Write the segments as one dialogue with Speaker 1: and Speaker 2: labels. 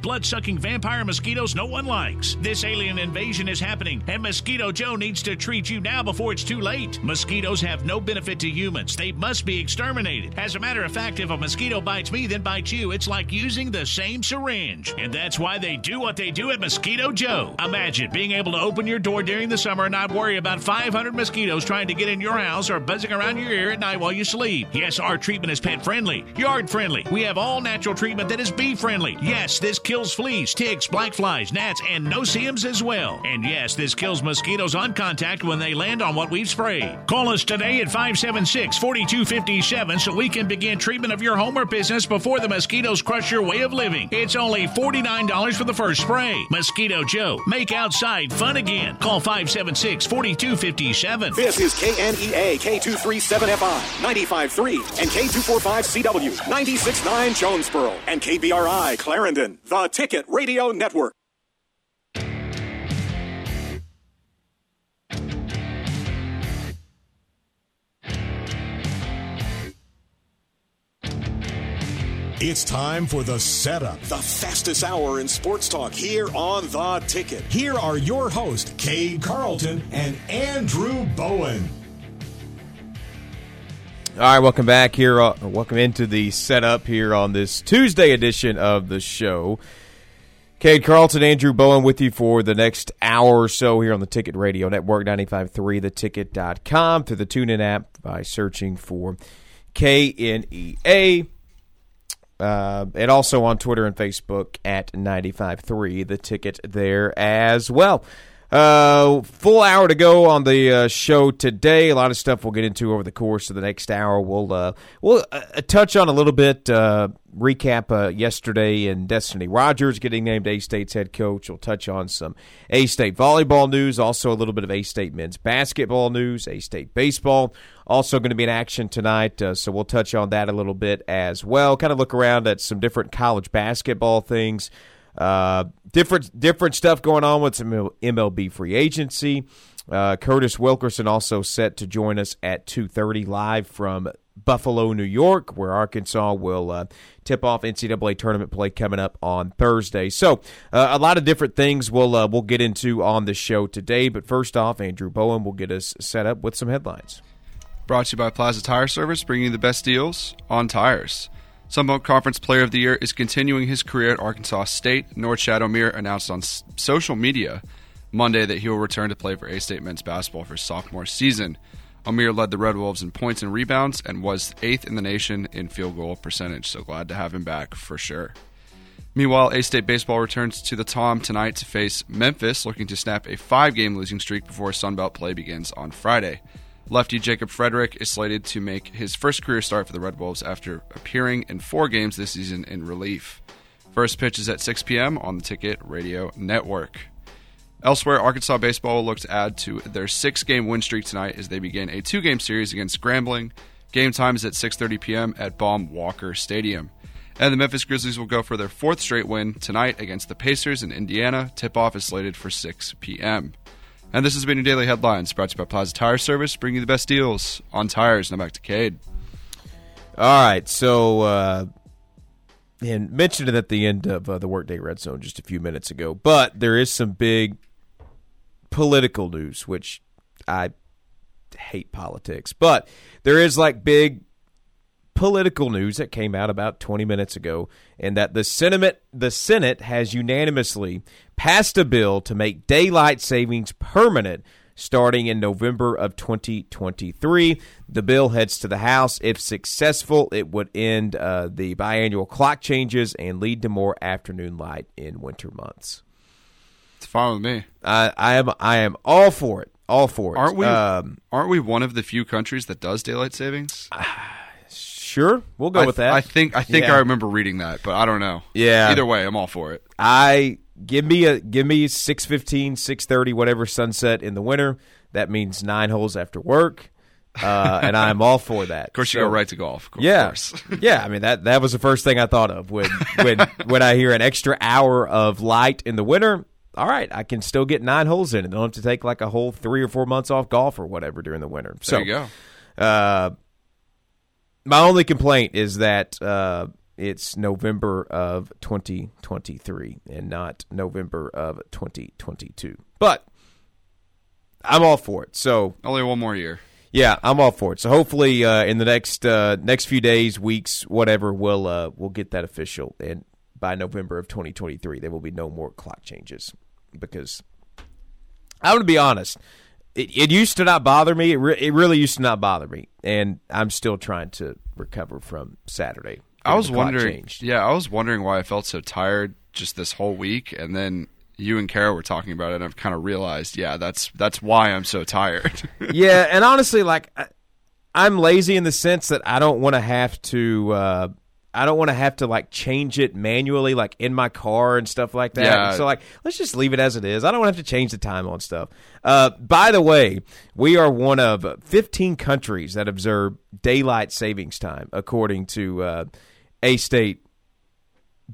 Speaker 1: Blood sucking vampire mosquitoes no one likes. This alien invasion is happening, and Mosquito Joe needs to treat you now before it's too late. Mosquitoes have no benefit to humans, they must be exterminated. As a matter of fact, if a mosquito bites me, then bites you, it's like using the same syringe. And that's why they do what they do at Mosquito Joe. Imagine being able to open your door during the summer and not worry about 500 mosquitoes trying to get in your house or buzzing around your ear at night while you sleep. Yes, our treatment is pet friendly, yard friendly. We have all natural treatment that is bee friendly. Yes, this kills fleas, ticks, black flies, gnats, and no-see-ums as well. And yes, this kills mosquitoes on contact when they land on what we've sprayed. Call us today at 576-4257 so we can begin treatment of your home or business before the mosquitoes crush your way of living. It's only $49 for the first spray. Mosquito Joe, make outside fun again. Call 576-4257.
Speaker 2: This is KNEA K237FI 95.3 and K245CW 96.9 Jonesboro and KBRI Clarendon. The Ticket Radio Network.
Speaker 3: It's time for the setup.
Speaker 2: The fastest hour in sports talk here on The Ticket.
Speaker 3: Here are your hosts, Cade Carlton and Andrew Bowen.
Speaker 4: All right, welcome back here. Uh, welcome into the setup here on this Tuesday edition of the show. Cade Carlton, Andrew Bowen with you for the next hour or so here on the Ticket Radio Network, 95.3, theticket.com, through the TuneIn app by searching for KNEA. Uh, and also on Twitter and Facebook at 95.3, the ticket there as well. Uh, full hour to go on the uh, show today. A lot of stuff we'll get into over the course of the next hour. We'll uh, we'll uh, touch on a little bit uh, recap uh, yesterday and Destiny Rogers getting named A State's head coach. We'll touch on some A State volleyball news, also a little bit of A State men's basketball news, A State baseball. Also going to be in action tonight, uh, so we'll touch on that a little bit as well. Kind of look around at some different college basketball things. Uh, different different stuff going on with some MLB free agency. Uh, Curtis Wilkerson also set to join us at 2:30 live from Buffalo, New York, where Arkansas will uh, tip off NCAA tournament play coming up on Thursday. So uh, a lot of different things we'll uh, we'll get into on the show today. But first off, Andrew Bowen will get us set up with some headlines.
Speaker 5: Brought to you by Plaza Tire Service, bringing you the best deals on tires. Sunbelt Conference Player of the Year is continuing his career at Arkansas State. Norchad Omier announced on s- social media Monday that he will return to play for A State men's basketball for sophomore season. Omier led the Red Wolves in points and rebounds and was eighth in the nation in field goal percentage, so glad to have him back for sure. Meanwhile, A State baseball returns to the Tom tonight to face Memphis, looking to snap a five game losing streak before Sunbelt play begins on Friday. Lefty Jacob Frederick is slated to make his first career start for the Red Wolves after appearing in four games this season in relief. First pitch is at 6 p.m. on the Ticket Radio Network. Elsewhere, Arkansas baseball will look to add to their six-game win streak tonight as they begin a two-game series against Grambling. Game time is at 6:30 p.m. at Baum Walker Stadium. And the Memphis Grizzlies will go for their fourth straight win tonight against the Pacers in Indiana. Tip-off is slated for 6 p.m. And this has been your daily headlines brought to you by Plaza Tire Service, bringing you the best deals on tires. Now back to Cade.
Speaker 4: All right, so uh, and mentioned it at the end of uh, the Workday Red Zone just a few minutes ago, but there is some big political news, which I hate politics, but there is like big political news that came out about 20 minutes ago and that the Senate the Senate has unanimously passed a bill to make daylight savings permanent starting in November of 2023. The bill heads to the House. If successful, it would end uh, the biannual clock changes and lead to more afternoon light in winter months.
Speaker 5: It's fine with me.
Speaker 4: I, I am I am all for it. All for it.
Speaker 5: Aren't we?
Speaker 4: Um,
Speaker 5: aren't we one of the few countries that does daylight savings?
Speaker 4: sure, we'll go
Speaker 5: I,
Speaker 4: with that.
Speaker 5: I think I think
Speaker 4: Yeah.
Speaker 5: I remember reading that, but I don't know.
Speaker 4: Yeah.
Speaker 5: Either way, I'm all for it.
Speaker 4: I give me a give me 615, 630, whatever sunset in the winter. That means nine holes after work. Uh, and I'm all for that.
Speaker 5: Of course, you
Speaker 4: So-
Speaker 5: go right to golf. Of
Speaker 4: Yeah,
Speaker 5: course.
Speaker 4: yeah. I mean that that was the first thing I thought of when when when I hear an extra hour of light in the winter. All right, I can still get nine holes in. and don't have to take like a whole three or four months off golf or whatever during the winter. So
Speaker 5: there you go.
Speaker 4: uh, my only complaint is that uh, it's November of 2023 and not November of 2022. But I'm all for it. So
Speaker 5: Only one more year.
Speaker 4: yeah, I'm all for it. So hopefully, uh, in the next uh, next few days, weeks, whatever, we'll uh, we'll get that official, and by November of 2023, there will be no more clock changes. Because I'm going to be honest, it, it used to not bother me. It, re- it really used to not bother me, and I'm still trying to recover from Saturday.
Speaker 5: I was wondering.
Speaker 4: changed.
Speaker 5: Yeah, I was wondering why I felt so tired just this whole week, and then you and Kara were talking about it, and I've kind of realized, yeah, that's that's why I'm so tired.
Speaker 4: yeah, and honestly, like I, I'm lazy in the sense that I don't want to have to. Uh, I don't want to have to like change it manually, like in my car and stuff like that.
Speaker 5: Yeah.
Speaker 4: So like, let's just leave it as it is. I don't want to have to change the time on stuff. Uh, by the way, we are one of 15 countries that observe daylight savings time, according to uh, A State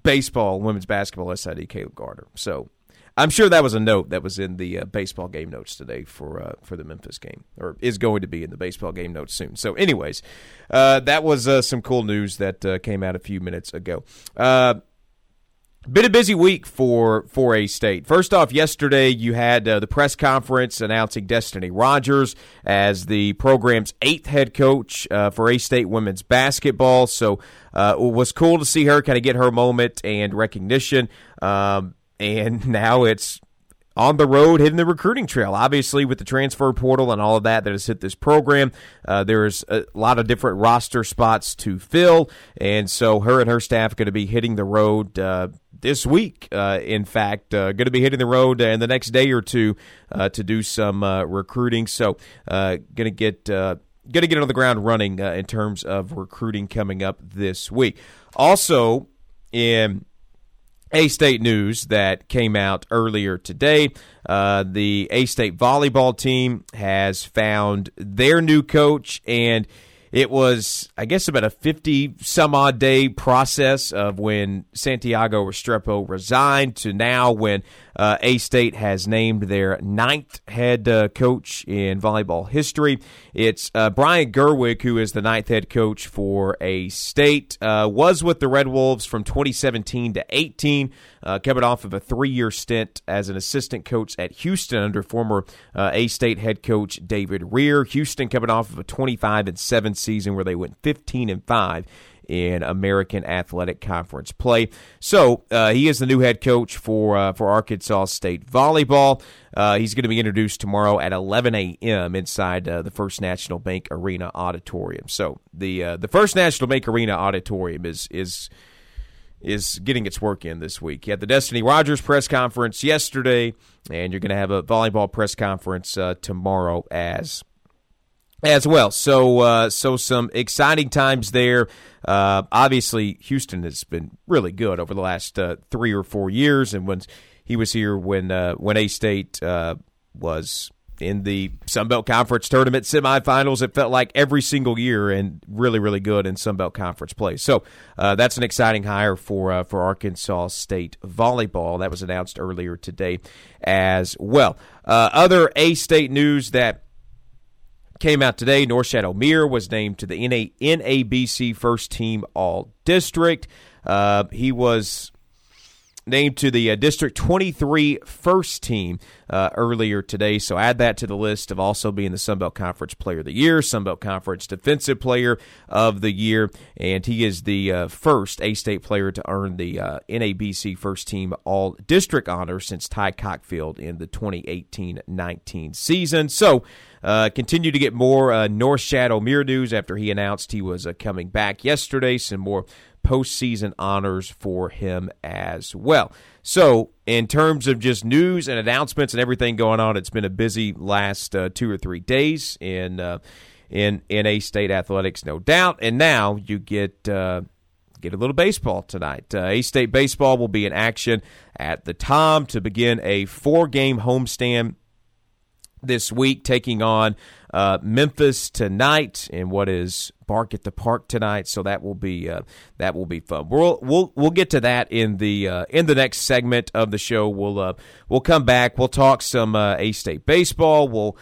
Speaker 4: baseball, women's basketball SID Caleb Gardner. So I'm sure that was a note that was in the uh, baseball game notes today for uh, for the Memphis game, or is going to be in the baseball game notes soon. So, anyways, uh, that was uh, some cool news that uh, came out a few minutes ago. Uh, been a busy week for for A State. First off, yesterday you had uh, the press conference announcing Destiny Rogers as the program's eighth head coach uh, for A State women's basketball. So uh, it was cool to see her kind of get her moment and recognition. Um, and now it's on the road hitting the recruiting trail. Obviously, with the transfer portal and all of that that has hit this program, uh, there's a lot of different roster spots to fill, and so her and her staff are going to be hitting the road. Uh, this week, uh, in fact, uh, going to be hitting the road in the next day or two uh, to do some uh, recruiting. So, going to get going to get on the ground running in terms of recruiting coming up this week. Also, in a State news that came out earlier today. Uh, the A State volleyball team has found their new coach, and it was, I guess, about a 50 some odd day process of when Santiago Restrepo resigned to now when uh, A State has named their ninth head uh, coach in volleyball history. It's uh, Brian Gerwick, who is the ninth head coach for A State, uh, was with the Red Wolves from 2017 to 18, uh, coming off of a three year stint as an assistant coach at Houston under former uh, A State head coach David Rehr. Houston coming off of a 25 and 7 season where they went 15 and 5 in American Athletic Conference play. So uh, he is the new head coach for uh, for Arkansas State volleyball. Uh, he's going to be introduced tomorrow at 11 a.m. inside uh, the First National Bank Arena auditorium. So the uh, the First National Bank Arena auditorium is is is getting its work in this week. You had the Destiny Rogers press conference yesterday, and you're going to have a volleyball press conference uh, tomorrow as as well. So, uh, so some exciting times there. Uh, obviously, Houston has been really good over the last uh, three or four years, and when he was here, when uh, when A State uh, was in the Sun Belt Conference tournament semifinals, it felt like every single year, and really, really good in Sun Belt Conference play. So, uh, that's an exciting hire for for Arkansas State volleyball. That was announced earlier today, as well. Other A State news that came out today. Norchad Omier was named to the NA, NABC First Team All District. Uh, he was named to the uh, District 23 First Team uh, earlier today. So add that to the list of also being the Sun Belt Conference Player of the Year, Sun Belt Conference Defensive Player of the Year, and he is the uh, first A State player to earn the uh, NABC First Team All District honor since Ty Cockfield in the 2018-19 season. So. Uh, continue to get more uh, Norchad Omier news after he announced he was coming back yesterday. Some more postseason honors for him as well. So, in terms of just news and announcements and everything going on, it's been a busy last uh, two or three days in uh, in in A State athletics, no doubt. And now you get. Uh, get a little baseball tonight. Uh, A State baseball will be in action at the Tom to begin a four game homestand this week, taking on uh, Memphis tonight in what is Bark at the Park tonight. So that will be uh, that will be fun. We'll we'll we'll get to that in the uh, in the next segment of the show. We'll uh, we'll come back. We'll talk some uh, A State baseball. We'll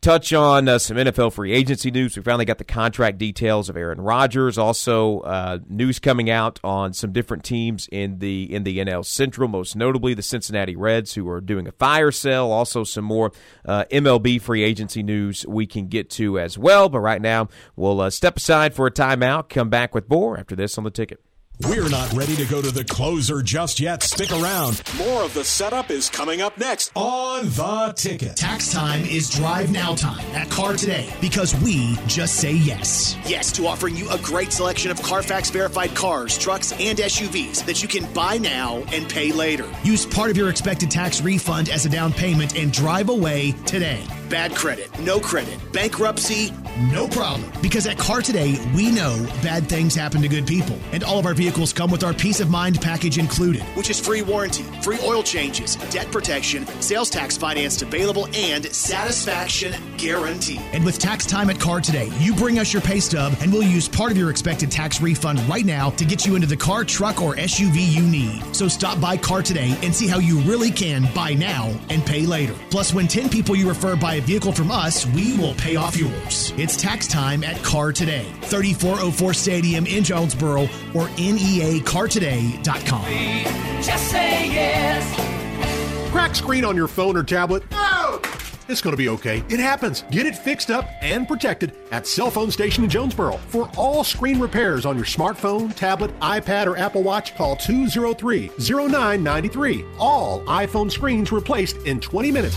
Speaker 4: touch on uh, some NFL free agency news. We finally got the contract details of Aaron Rodgers. Also, uh, news coming out on some different teams in the in the NL Central, most notably the Cincinnati Reds, who are doing a fire sale. Also, some more uh, MLB free agency news we can get to as well. But right now, we'll uh, step aside for a timeout. Come back with more after this on the ticket.
Speaker 3: We're not ready to go to the closer just yet. Stick around.
Speaker 2: More of the setup is coming up next.
Speaker 3: On the ticket.
Speaker 6: Tax time is drive now time at Car Today because we just say yes.
Speaker 7: Yes to offering you a great selection of Carfax verified cars, trucks, and SUVs that you can buy now and pay later.
Speaker 6: Use part of your expected tax refund as a down payment and drive away today.
Speaker 7: Bad credit, no credit, bankruptcy,
Speaker 6: no problem. Because at Car Today, we know bad things happen to good people, and all of our vehicles come with our peace of mind package included,
Speaker 7: which is free warranty, free oil changes, debt protection, sales tax financed available, and satisfaction guarantee.
Speaker 6: And with tax time at Car Today, you bring us your pay stub, and we'll use part of your expected tax refund right now to get you into the car, truck, or SUV you need. So stop by Car Today and see how you really can buy now and pay later. Plus, when 10 people you refer buy a vehicle from us, we will pay off yours. It's tax time at Car Today, 3404 Stadium in Jonesboro or neacartoday.com.
Speaker 8: Just say yes.
Speaker 9: Crack screen on your phone or tablet? No! It's going to be okay. It happens. Get it fixed up and protected at Cell Phone Station in Jonesboro. For all screen repairs on your smartphone, tablet, iPad, or Apple Watch, call 203 0993. All iPhone screens replaced in 20 minutes.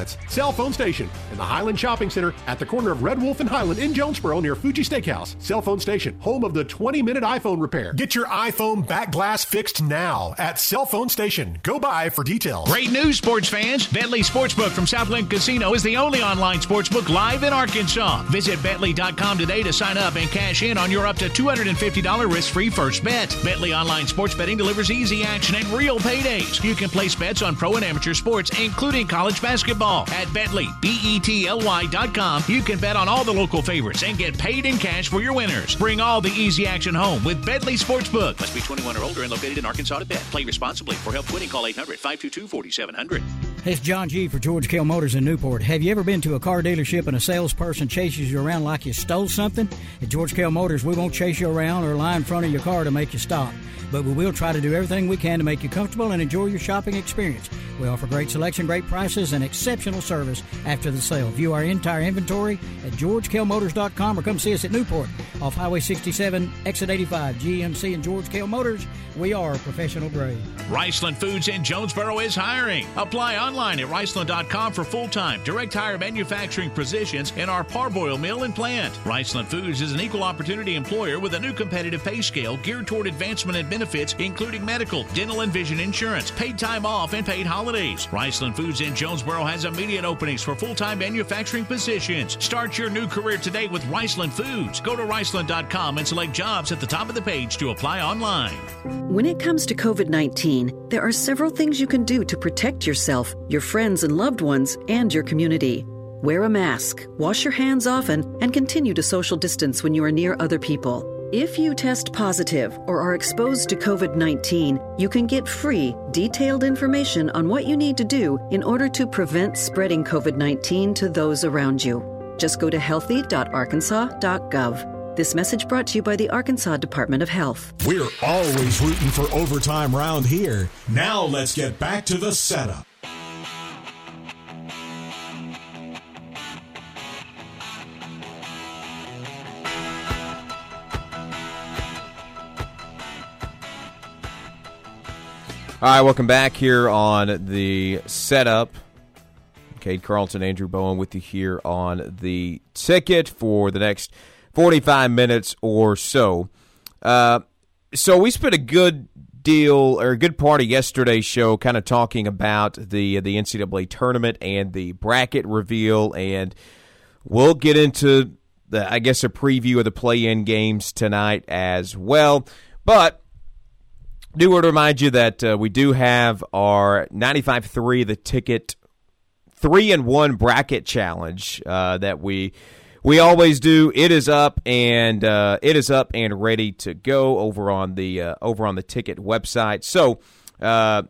Speaker 9: minutes. Cell Phone Station in the Highland Shopping Center at the corner of Red Wolf and Highland in Jonesboro near Fuji Steakhouse. Cell Phone Station, home of the 20 minute iPhone repair. Get your iPhone back glass fixed now at Cell Phone Station. Go by for details.
Speaker 1: Great news, sports fans. Betly Sportsbook from Southland Casino is the only online sportsbook live in Arkansas. Visit Betly.com today to sign up and cash in on your up to $250 risk free first bet. Betly Online Sports Betting delivers easy action and real paydays. You can place bets on pro and amateur sports, including college basketball at Betly, B-E-T-L-Y dot com. You can bet on all the local favorites and get paid in cash for your winners. Bring all the easy action home with Betly Sportsbook. Must be 21 or older and located in Arkansas to bet. Play responsibly. For help winning, call 800-522-4700.
Speaker 10: It's John G. for George Kell Motors in Newport. Have you ever been to a car dealership and a salesperson chases you around like you stole something? At George Kell Motors, we won't chase you around or lie in front of your car to make you stop but we will try to do everything we can to make you comfortable and enjoy your shopping experience. We offer great selection, great prices, and exceptional service after the sale. View our entire inventory at georgekellmotors.com or come see us at Newport off Highway 67, exit 85, GMC and George Kell Motors. We are professional grade.
Speaker 1: Riceland Foods in Jonesboro is hiring. Apply online at riceland.com for full-time direct hire manufacturing positions in our parboil mill and plant. Riceland Foods is an equal opportunity employer with a new competitive pay scale geared toward advancement and benefits, including medical, dental, and vision insurance, paid time off, and paid holidays. Riceland Foods in Jonesboro has immediate openings for full time manufacturing positions. Start your new career today with Riceland Foods. Go to riceland.com and select jobs at the top of the page to apply online.
Speaker 11: When it comes to COVID 19, there are several things you can do to protect yourself, your friends and loved ones, and your community. Wear a mask, wash your hands often, and continue to social distance when you are near other people. If you test positive or are exposed to COVID 19, you can get free, detailed information on what you need to do in order to prevent spreading COVID 19 to those around you. Just go to healthy.arkansas.gov. This message brought to you by the Arkansas Department of Health.
Speaker 3: We're always rooting for overtime round here. Now let's get back to the setup.
Speaker 4: All right, welcome back here on the setup. Cade Carlton, Andrew Bowen with you here on the ticket for the next 45 minutes or so. Uh, so we spent a good deal or a good part of yesterday's show, kind of talking about the the NCAA tournament and the bracket reveal, and we'll get into the I guess a preview of the play-in games tonight as well. But do want to remind you that uh, we do have our 95-3 the ticket three and one bracket challenge uh, that we we always do. It is up and uh, it is up and ready to go over on the uh, over on the ticket website. So. Uh,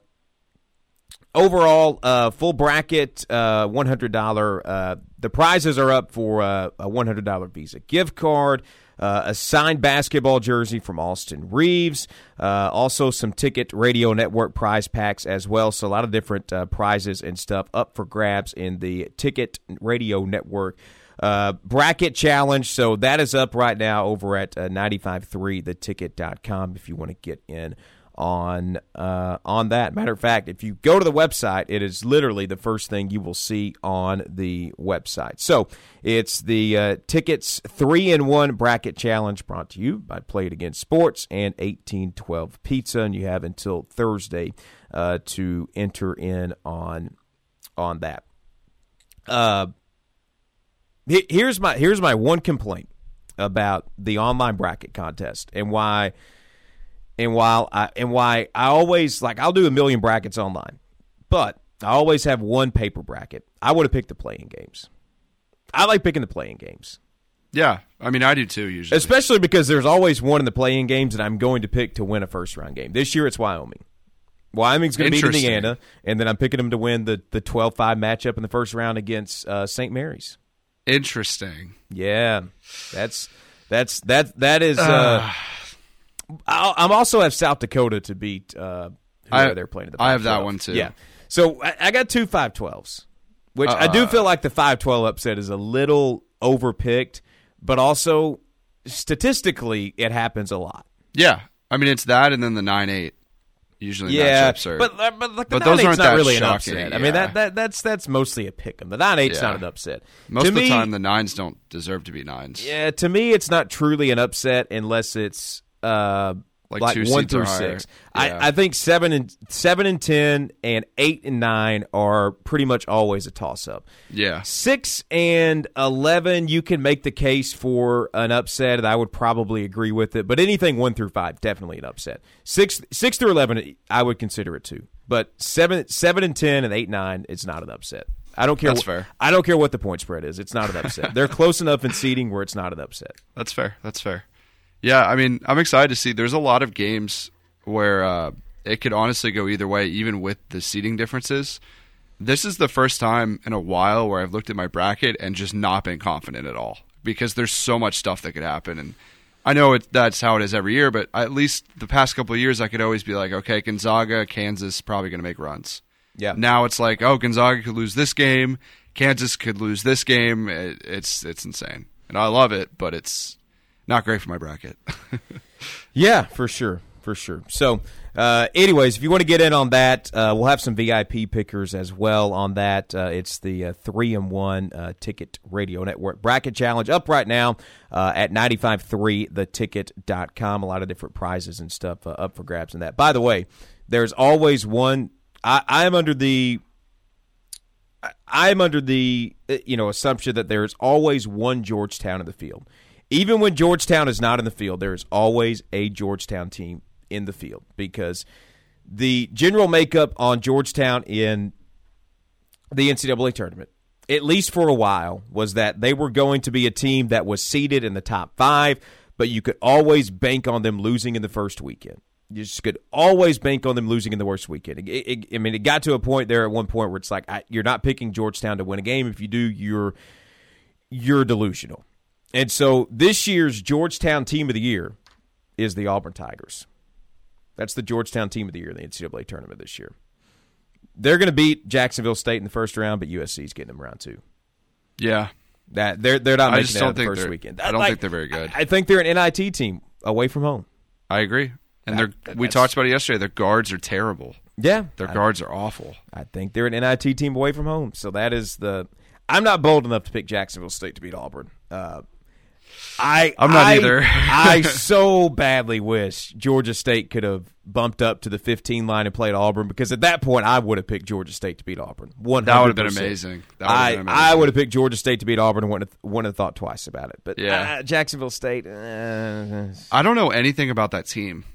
Speaker 4: overall, uh, full bracket, uh, one hundred dollar. Uh, the prizes are up for a one hundred dollar Visa gift card, uh, a signed basketball jersey from Austin Reaves, uh, also some ticket radio network prize packs as well. So a lot of different uh, prizes and stuff up for grabs in the ticket radio network. Uh, bracket challenge. So that is up right now over at uh, 953theticket.com if you want to get in on uh, on that. Matter of fact, if you go to the website, it is literally the first thing you will see on the website. So it's the uh, tickets three in one bracket challenge brought to you by Play It Again Sports and eighteen twelve Pizza, and you have until Thursday uh, to enter in on on that. Uh, here's my here's my one complaint about the online bracket contest and why and while I and why I always like I'll do a million brackets online, but I always have one paper bracket. I would have picked the play-in games. I like picking the play-in games.
Speaker 5: Yeah, I mean I do too usually.
Speaker 4: Especially because there's always one in the play-in games that I'm going to pick to win a first round game. This year it's Wyoming. Wyoming's going to beat Indiana, and then I'm picking them to win the the 12-5 matchup in the first round against uh, St. Mary's.
Speaker 5: Interesting.
Speaker 4: Yeah, that's that's that that is. Uh, i am also have South Dakota to beat. Uh, I, they're playing. The
Speaker 5: I have that one too.
Speaker 4: Yeah. So I, I got two five twelves, which uh, I do uh, feel like the five twelve upset is a little overpicked, but also statistically it happens a lot.
Speaker 5: Yeah, I mean it's that, and then the nine eight. Usually
Speaker 4: yeah,
Speaker 5: matchups are,
Speaker 4: but uh, but, like, but those aren't not really shocking, an upset. Yeah. I mean that, that that's that's mostly a pick 'em. The nine eight's yeah. not an upset.
Speaker 5: Most
Speaker 4: to
Speaker 5: of
Speaker 4: me,
Speaker 5: the time, the nines don't deserve to be nines.
Speaker 4: Yeah, to me, it's not truly an upset unless it's uh, like, like one through six. Yeah. I, I think seven and seven and ten and eight and nine are pretty much always a toss up.
Speaker 5: Yeah,
Speaker 4: six and eleven, you can make the case for an upset, and I would probably agree with it. But anything one through five, definitely an upset. Six six through eleven, I would consider it too. But seven seven and ten and eight nine, it's not an upset. I don't care.
Speaker 5: That's
Speaker 4: wh-
Speaker 5: fair.
Speaker 4: I don't care what the point spread is. It's not an upset. They're close enough in seeding where it's not an upset.
Speaker 5: That's fair. That's fair. Yeah, I mean, I'm excited to see. There's a lot of games where uh, it could honestly go either way, even with the seating differences. This is the first time in a while where I've looked at my bracket and just not been confident at all because there's so much stuff that could happen. And I know it, that's how it is every year, but at least the past couple of years, I could always be like, okay, Gonzaga, Kansas, probably going to make runs.
Speaker 4: Yeah.
Speaker 5: Now it's like, oh, Gonzaga could lose this game, Kansas could lose this game. It, it's it's insane, and I love it, but it's not great for my bracket.
Speaker 4: yeah, for sure, for sure. So, uh, anyways, if you want to get in on that, uh, we'll have some VIP pickers as well on that. Uh, it's the uh, three and one uh, ticket radio network bracket challenge up right now uh, at 953theticket.com. A lot of different prizes and stuff up for grabs in that. By the way, there's always one. I, am under the I'm under the you know assumption that there's always one Georgetown in the field. Even when Georgetown is not in the field, there is always a Georgetown team in the field because the general makeup on Georgetown in the NCAA tournament, at least for a while, was that they were going to be a team that was seeded in the top five, but you could always bank on them losing in the first weekend. You just could always bank on them losing in the worst weekend. It, it, I mean, it got to a point there at one point where it's like I, you're not picking Georgetown to win a game. If you do, you're you're delusional. And so this year's Georgetown Team of the Year is the Auburn Tigers. That's the Georgetown Team of the Year in the NCAA tournament this year. They're going to beat Jacksonville State in the first round, but USC is getting them round two.
Speaker 5: Yeah,
Speaker 4: that they're they're not I making it the first weekend.
Speaker 5: I don't like, think they're very good.
Speaker 4: I think they're an NIT team away from home.
Speaker 5: I agree, and that, they're we talked about it yesterday. Their guards are terrible.
Speaker 4: Yeah,
Speaker 5: their guards are awful.
Speaker 4: I think they're an NIT team away from home. So that is the. I'm not bold enough to pick Jacksonville State to beat Auburn. Uh, I
Speaker 5: I'm not
Speaker 4: I-
Speaker 5: either.
Speaker 4: I so badly wish Georgia State could have bumped up to the 15 line and played Auburn because at that point I would have picked Georgia State to beat Auburn. 100%.
Speaker 5: That would have been amazing. That would have
Speaker 4: I
Speaker 5: been
Speaker 4: I
Speaker 5: amazing.
Speaker 4: would have picked Georgia State to beat Auburn and wouldn't have, wouldn't have thought twice about it. But
Speaker 5: Yeah.
Speaker 4: uh, Jacksonville State. Uh,
Speaker 5: I don't know anything about that team.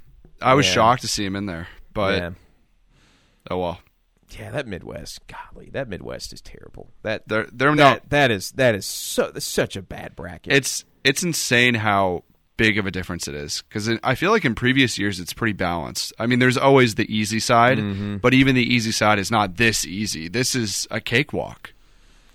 Speaker 5: I was
Speaker 4: Yeah.
Speaker 5: shocked to see him in there, but
Speaker 4: yeah.
Speaker 5: oh well.
Speaker 4: Yeah, that Midwest, golly, that Midwest is terrible. That
Speaker 5: They're they're
Speaker 4: that,
Speaker 5: not.
Speaker 4: that is that is so such a bad bracket.
Speaker 5: It's it's insane how big of a difference it is because I feel like in previous years it's pretty balanced. I mean, there's always the easy side,
Speaker 4: Mm-hmm.
Speaker 5: but even the easy side is not this easy. This is a cakewalk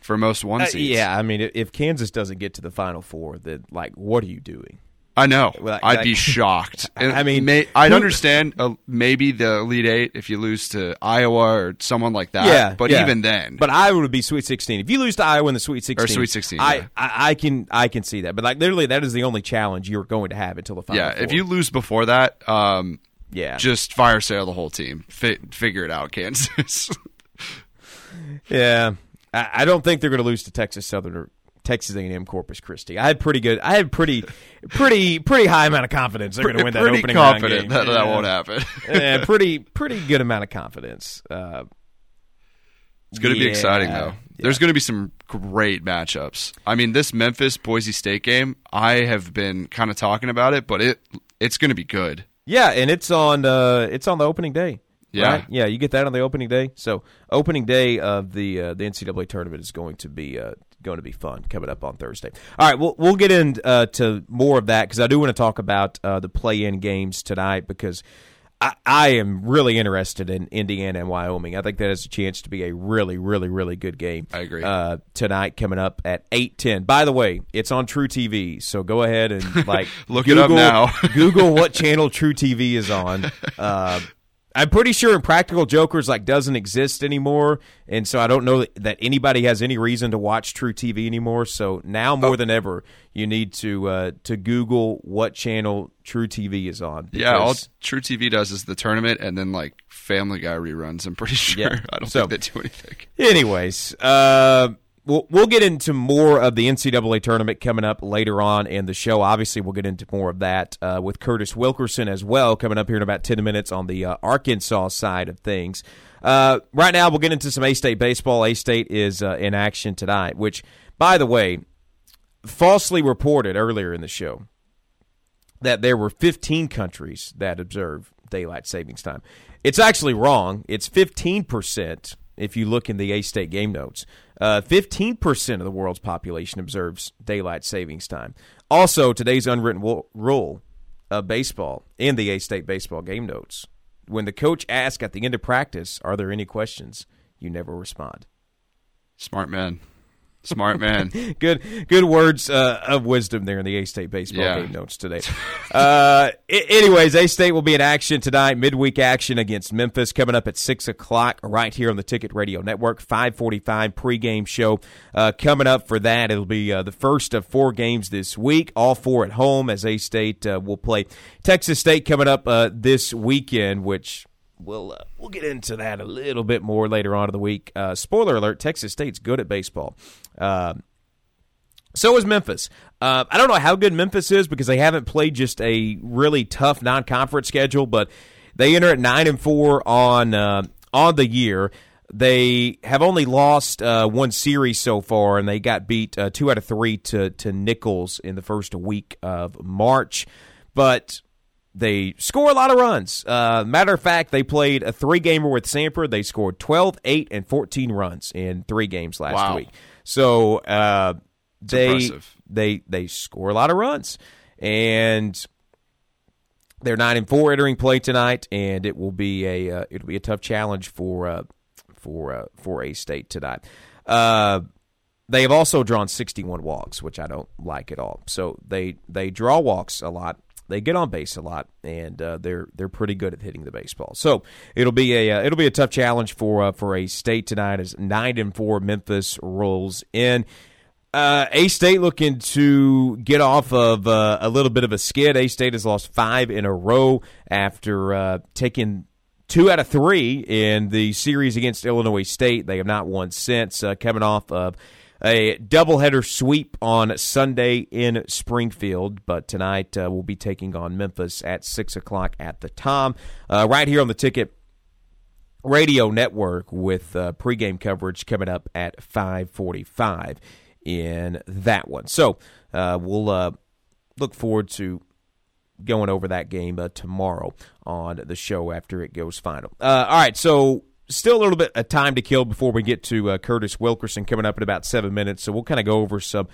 Speaker 5: for most one
Speaker 4: Uh,
Speaker 5: seeds.
Speaker 4: yeah, I mean, if Kansas doesn't get to the Final Four, then like, what are you doing?
Speaker 5: I know.
Speaker 4: Well,
Speaker 5: I'd
Speaker 4: like-
Speaker 5: be shocked. And
Speaker 4: I mean,
Speaker 5: may, I'd
Speaker 4: who-
Speaker 5: understand uh, maybe the Elite Eight if you lose to Iowa or someone like that.
Speaker 4: yeah,
Speaker 5: but
Speaker 4: yeah.
Speaker 5: even then,
Speaker 4: but Iowa would be Sweet Sixteen. If you lose to Iowa in the Sweet Sixteen, or
Speaker 5: Sweet 16,
Speaker 4: I,
Speaker 5: yeah.
Speaker 4: I, I can I can see that. But like, literally, that is the only challenge you're going to have until the Final
Speaker 5: yeah,
Speaker 4: Four.
Speaker 5: if you lose before that, um,
Speaker 4: yeah,
Speaker 5: just fire sale the whole team. Fi- figure it out, Kansas.
Speaker 4: yeah, I, I don't think they're going to lose to Texas Southern or Texas A&M Corpus Christi. I had pretty good. I had pretty, pretty, pretty high amount of confidence they're going to win that
Speaker 5: Pretty
Speaker 4: opening round
Speaker 5: confident
Speaker 4: game.
Speaker 5: that that
Speaker 4: Yeah.
Speaker 5: won't happen.
Speaker 4: yeah, pretty, pretty good amount of confidence. Uh,
Speaker 5: It's going to be exciting though. There's going to be some great matchups. I mean, this Memphis Boise State game, I have been kind of talking about it, but it it's going to be good.
Speaker 4: Yeah, and it's on uh it's on the opening day.
Speaker 5: Yeah.
Speaker 4: right? yeah, you get that on the opening day. So opening day of the uh, the NCAA tournament is going to be uh, going to be fun coming up on Thursday. All right, we'll we'll get into uh, more of that because I do want to talk about uh, the play in games tonight because. I, I am really interested in Indiana and Wyoming. I think that has a chance to be a really, really, really good game.
Speaker 5: I agree.
Speaker 4: Uh, tonight coming up at eight ten. By the way, it's on truTV, so go ahead and like
Speaker 5: Look it up now.
Speaker 4: Google what channel truTV is on. Uh, I'm pretty sure Impractical Jokers like doesn't exist anymore, and so I don't know that, anybody has any reason to watch truTV anymore. So now
Speaker 5: Oh.
Speaker 4: more than ever, you need to uh, to Google what channel truTV is on.
Speaker 5: Yeah, all truTV does is the tournament and then like Family Guy reruns. I'm pretty sure.
Speaker 4: Yeah.
Speaker 5: I don't
Speaker 4: So-
Speaker 5: think they do anything.
Speaker 4: Anyways, uh, we'll we'll get into more of the NCAA tournament coming up later on in the show. Obviously, we'll get into more of that uh, with Curtis Wilkerson as well coming up here in about ten minutes on the uh, Arkansas side of things. Uh, right now, we'll get into some A State baseball. A State is uh, in action tonight, which, by the way, falsely reported earlier in the show that there were 15 countries that observe daylight savings time. It's actually wrong. It's 15% if you look in the A State game notes. Uh, 15% of the world's population observes daylight savings time. Also, today's unwritten rule of baseball in the A State baseball game notes. When the coach asks at the end of practice, Are there any questions? You never respond.
Speaker 5: Smart man. Smart man.
Speaker 4: good good words uh, of wisdom there in the A State baseball
Speaker 5: Yeah.
Speaker 4: game notes today. uh, anyways, A State will be in action tonight. Midweek action against Memphis coming up at six o'clock right here on the Ticket Radio Network. Five forty-five pregame show uh, coming up for that. It'll be uh, the first of four games this week. All four at home as A State uh, will play Texas State coming up uh, this weekend, which. We'll uh, we'll get into that a little bit more later on in the week. Uh, spoiler alert: Texas State's good at baseball. Um, so is Memphis. Uh, I don't know how good Memphis is because they haven't played just a really tough non-conference schedule, but they enter at nine and four on uh, on the year. They have only lost uh, one series so far, and they got beat uh, two out of three to to Nicholls in the first week of March. But they score a lot of runs. Uh, matter of fact, they played a three gamer with Sanford. They scored 12, 8, and 14 runs in three games last
Speaker 5: Wow.
Speaker 4: week. So uh, they
Speaker 5: impressive.
Speaker 4: they they score a lot of runs, and they're nine and four entering play tonight, and it will be a uh, it'll be a tough challenge for uh, for uh, for a state tonight. Uh, they have also drawn 61 walks, which I don't like at all. So they they draw walks a lot. They get on base a lot, and uh, they're they're pretty good at hitting the baseball. So it'll be a uh, it'll be a tough challenge for uh, for a state tonight as nine and four Memphis rolls in. Uh, a State looking to get off of uh, a little bit of a skid. A State has lost five in a row after uh, taking two out of three in the series against Illinois State. They have not won since, uh, coming off of a doubleheader sweep on Sunday in Springfield, but tonight uh, we'll be taking on Memphis at 6 o'clock at the Tom, uh, right here on the ticket radio network with uh, pregame coverage coming up at 545 in that one. So uh, we'll uh, look forward to going over that game uh, tomorrow on the show after it goes final. All right, so still a little bit of time to kill before we get to uh, Curtis Wilkerson coming up in about seven minutes. So we'll kind of go over some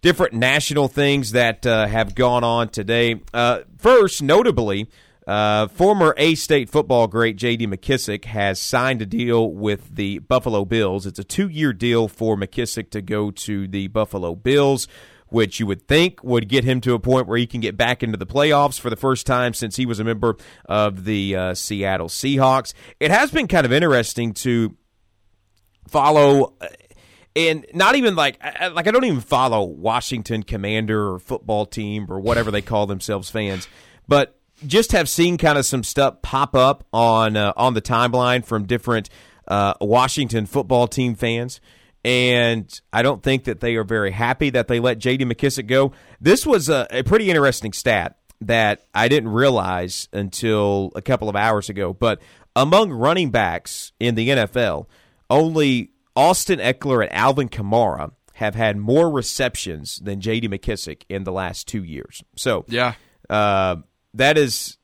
Speaker 4: different national things that uh, have gone on today. Uh, first, notably, uh, former A State football great J.D. McKissic has signed a deal with the Buffalo Bills. It's a two year deal for McKissic to go to the Buffalo Bills which you would think would get him to a point where he can get back into the playoffs for the first time since he was a member of the uh, Seattle Seahawks. It has been kind of interesting to follow. Uh, and not even like like I don't even follow Washington Commander or football team or whatever they call themselves fans, but just have seen kind of some stuff pop up on uh, on the timeline from different uh, Washington football team fans and I don't think that they are very happy that they let J.D. McKissic go. This was a, a, pretty interesting stat that I didn't realize until a couple of hours ago. But among running backs in the NFL, only Austin Ekeler and Alvin Kamara have had more receptions than J.D. McKissic in the last two years. So
Speaker 5: yeah,
Speaker 4: uh, that is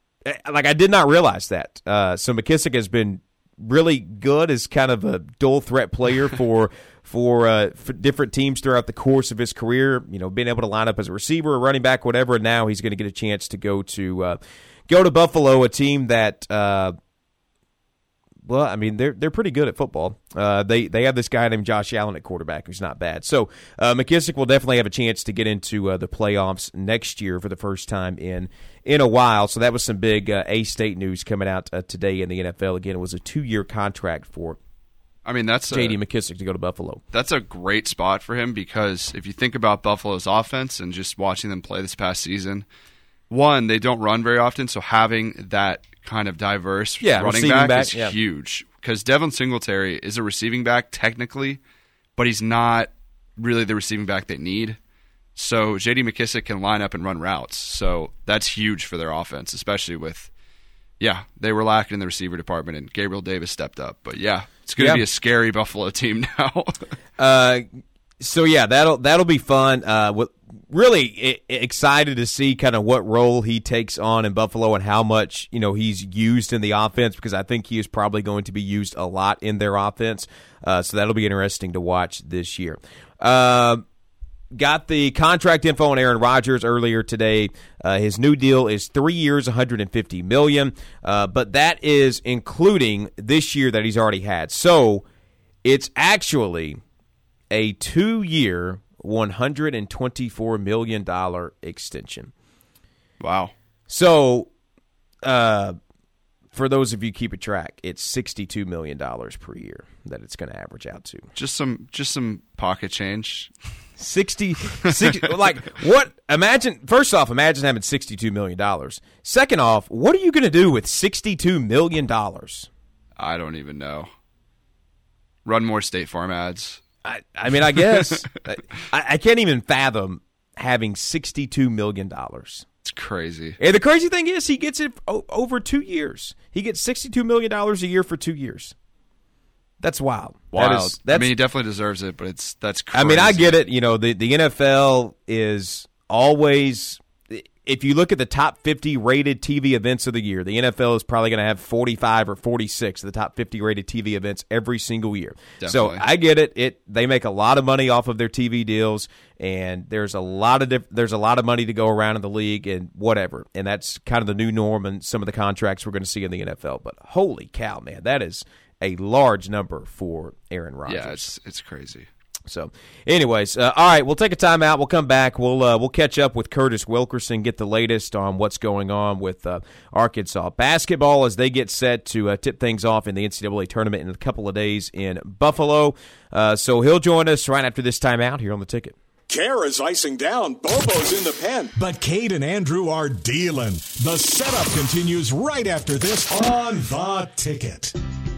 Speaker 4: like I did not realize that. Uh, so McKissic has been really good as kind of a dual threat player for for, uh, for different teams throughout the course of his career. You know, being able to line up as a receiver, a running back, whatever. And now he's going to get a chance to go to uh, go to Buffalo, a team that. Uh, well, I mean they're they're pretty good at football. Uh, they they have this guy named Josh Allen at quarterback who's not bad. So uh, McKissic will definitely have a chance to get into uh, the playoffs next year for the first time in in a while. So that was some big uh, A State news coming out uh, today in the NFL. Again, it was a two year contract for
Speaker 5: I mean, that's
Speaker 4: J.D. McKissic to go to Buffalo.
Speaker 5: That's a great spot for him because if you think about Buffalo's offense and just watching them play this past season, one, they don't run very often, so having that kind of diverse
Speaker 4: yeah,
Speaker 5: running back,
Speaker 4: back,
Speaker 5: is
Speaker 4: yeah.
Speaker 5: huge. Because Devin Singletary is a receiving back technically, but he's not really the receiving back they need. So J.D. McKissic can line up and run routes. So that's huge for their offense, especially with yeah, they were lacking in the receiver department, and Gabriel Davis stepped up. But yeah, it's going to
Speaker 4: Yeah.
Speaker 5: be a scary Buffalo team now.
Speaker 4: Uh, so yeah, that'll that'll be fun. Uh, really excited to see kind of what role he takes on in Buffalo and how much you know he's used in the offense because I think he is probably going to be used a lot in their offense. Uh, so that'll be interesting to watch this year. Uh, got the contract info on Aaron Rodgers earlier today. Uh, his new deal is three years, 150 million, uh, but that is including this year that he's already had. So it's actually a two-year, 124 million dollar extension.
Speaker 5: wow.
Speaker 4: So, uh, for those of you keep keeping track, it's 62 million dollars per year that it's going to average out to.
Speaker 5: Just some just some pocket change.
Speaker 4: 60, 60 like what imagine first off imagine having 62 million dollars second off what are you going to do with 62 million dollars
Speaker 5: I don't even know. Run more State Farm ads.
Speaker 4: I, I mean i guess I, I can't even fathom having 62 million dollars
Speaker 5: It's crazy.
Speaker 4: and the crazy thing is he gets it o- over two years he gets 62 million dollars a year for two years that's wild
Speaker 5: Wild.
Speaker 4: that is,
Speaker 5: I mean, he definitely deserves it, but it's that's. Crazy.
Speaker 4: I mean, I get it. You know, the the NFL is always. If you look at the top 50 rated TV events of the year, the NFL is probably going to have 45 or 46 of the top 50 rated TV events every single year. So I get it. It they make a lot of money off of their TV deals, and there's a lot of diff- there's a lot of money to go around in the league and whatever, and that's kind of the new norm and some of the contracts we're going to see in the NFL. But holy cow, man, that is a large number for Aaron Rodgers.
Speaker 5: Yeah, it's it's crazy.
Speaker 4: So, anyways, uh, all right, we'll take a timeout. We'll come back. We'll uh, we'll catch up with Curtis Wilkerson, get the latest on what's going on with uh, Arkansas basketball as they get set to uh, tip things off in the NCAA tournament in a couple of days in Buffalo. Uh, so he'll join us right after this timeout here on the ticket.
Speaker 2: Care is icing down. Bobo's in the pen.
Speaker 3: But Cade and Andrew are dealing. The setup continues right after this on The Ticket.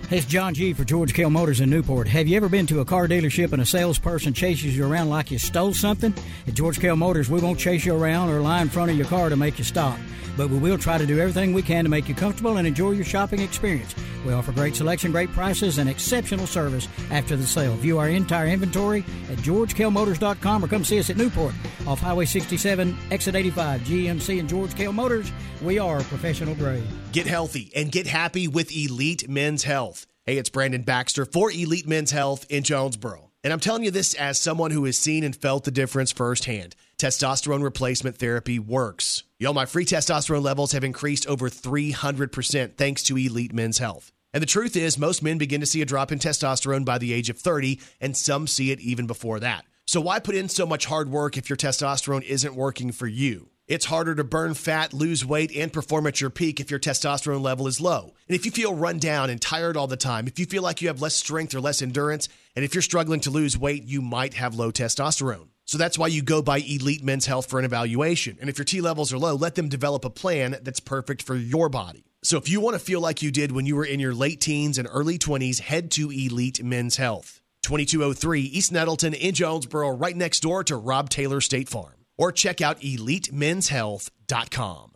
Speaker 10: It's John G for George Kell Motors in Newport. Have you ever been to a car dealership and a salesperson chases you around like you stole something? At George Kell Motors, we won't chase you around or lie in front of your car to make you stop. But we will try to do everything we can to make you comfortable and enjoy your shopping experience. We offer great selection, great prices, and exceptional service after the sale. View our entire inventory at georgekellmotors.com or come see us at Newport off Highway 67, exit 85, GMC and George Kell Motors. We are professional grade.
Speaker 7: Get healthy and get happy with Elite Men's Health. Hey, it's Brandon Baxter for Elite Men's Health in Jonesboro. And I'm telling you this as someone who has seen and felt the difference firsthand. Testosterone replacement therapy works. Yo, my free testosterone levels have increased over 300% thanks to Elite Men's Health. And the truth is, most men begin to see a drop in testosterone by the age of 30, and some see it even before that. So, why put in so much hard work if your testosterone isn't working for you? It's harder to burn fat, lose weight, and perform at your peak if your testosterone level is low. And if you feel run down and tired all the time, if you feel like you have less strength or less endurance, and if you're struggling to lose weight, you might have low testosterone. So that's why you go by Elite Men's Health for an evaluation. And if your T levels are low, let them develop a plan that's perfect for your body. So if you want to feel like you did when you were in your late teens and early 20s, head to Elite Men's Health. 2203 East Nettleton in Jonesboro, right next door to Rob Taylor State Farm. Or check out EliteMen'sHealth.com.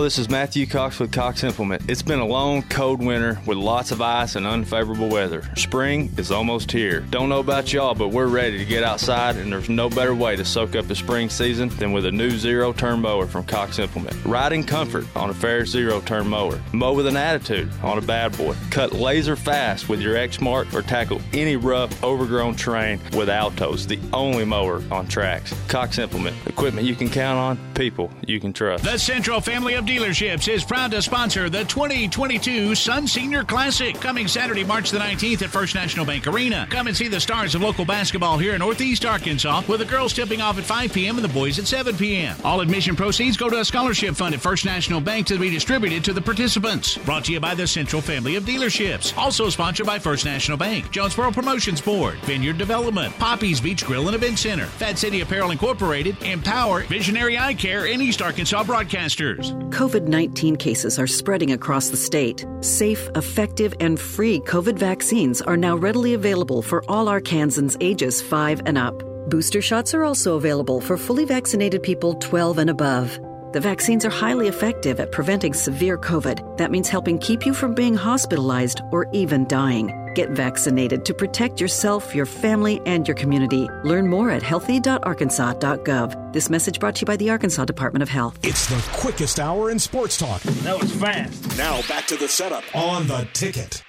Speaker 8: this is Matthew Cox with Cox Implement. It's been a long, cold winter with lots of ice and unfavorable weather. Spring is almost here. Don't know about y'all, but we're ready to get outside, and there's no better way to soak up the spring season than with a new zero turn mower from Cox Implement. Ride in comfort on a fair zero turn mower. Mow with an attitude on a bad boy. Cut laser fast with your Exmark or tackle any rough, overgrown terrain with Altoz, the only mower on tracks. Cox Implement. Equipment you can count on, people you can trust.
Speaker 1: The Central Family of Dealerships is proud to sponsor the 2022 Sun Senior Classic coming Saturday, March the 19th at First National Bank Arena. Come and see the stars of local basketball here in Northeast Arkansas with the girls tipping off at 5 p.m. and the boys at 7 p.m. All admission proceeds go to a scholarship fund at First National Bank to be distributed to the participants. Brought to you by the Central Family of Dealerships. Also sponsored by First National Bank, Jonesboro Promotions Board, Vineyard Development, Poppy's Beach Grill and Event Center, Fat City Apparel Incorporated, Empower, Visionary Eye Care, and East Arkansas Broadcasters.
Speaker 11: COVID 19 cases are spreading across the state. Safe, effective, and free COVID vaccines are now readily available for all Arkansans ages 5 and up. Booster shots are also available for fully vaccinated people 12 and above. The vaccines are highly effective at preventing severe COVID. That means helping keep you from being hospitalized or even dying. Get vaccinated to protect yourself, your family, and your community. Learn more at healthy.arkansas.gov. This message brought to you by the Arkansas Department of Health.
Speaker 3: It's the quickest hour in sports talk.
Speaker 1: That was fast.
Speaker 2: Now back to the setup.
Speaker 3: On the ticket.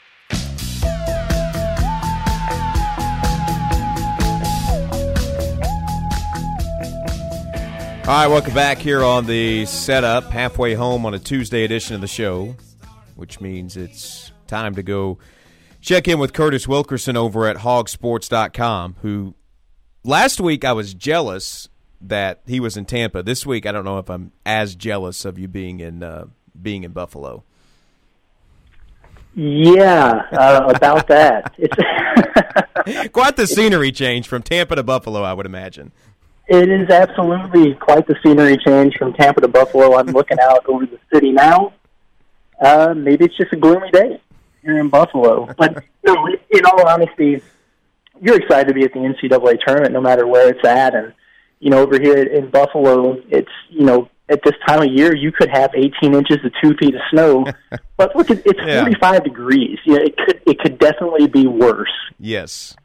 Speaker 4: All right, welcome back here on the setup, halfway home on a Tuesday edition of the show, which means it's time to go check in with Curtis Wilkerson over at hawgsports.com, who last week I was jealous that he was in Tampa. This week I don't know if I'm as jealous of you being in uh, being in Buffalo.
Speaker 12: Yeah, uh, about that. It's
Speaker 4: Quite the scenery change from Tampa to Buffalo, I would imagine.
Speaker 12: It is absolutely quite the scenery change from Tampa to Buffalo. I'm looking out over the city now. Uh, maybe it's just a gloomy day here in Buffalo. But no, in all honesty, you're excited to be at the NCAA tournament no matter where it's at. And, you know, over here in Buffalo, it's, you know, at this time of year, you could have 18 inches to two feet of snow. but look, it- it's
Speaker 4: Yeah.
Speaker 12: 45 degrees. Yeah, it could, it could definitely be worse.
Speaker 4: Yes.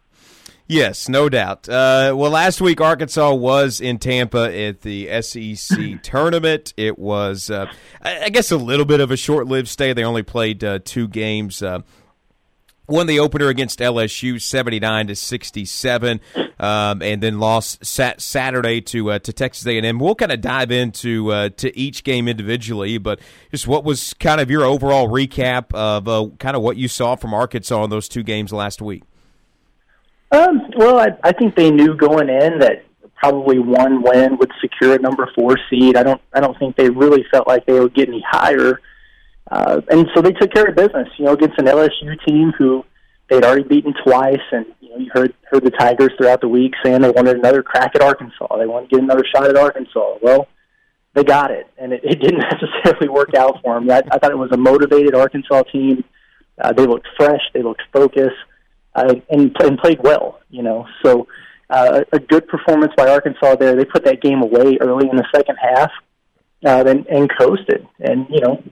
Speaker 4: Yes, no doubt. Uh, well, last week Arkansas was in Tampa at the SEC tournament. It was, uh, I guess, a little bit of a short-lived stay. They only played uh, two games. Uh, won the opener against LSU 79 to 67 um, and then lost sat Saturday to uh, to Texas A&M. We'll kind of dive into uh, to each game individually, but just what was kind of your overall recap of uh, kind of what you saw from Arkansas in those two games last week?
Speaker 12: Um, well, I, I think they knew going in that probably one win would secure a number four seed. I don't I don't think they really felt like they would get any higher. Uh, and so they took care of business, you know, against an LSU team who they'd already beaten twice, and you know, you heard heard the Tigers throughout the week saying they wanted another crack at Arkansas. They wanted to get another shot at Arkansas. Well, they got it, and it, it didn't necessarily work out for them. I, I thought it was a motivated Arkansas team. Uh, they looked fresh, they looked focused, uh, and, and played well. You know, so uh, a good performance by Arkansas there. They put that game away early in the second half, uh, and, and coasted. And you know,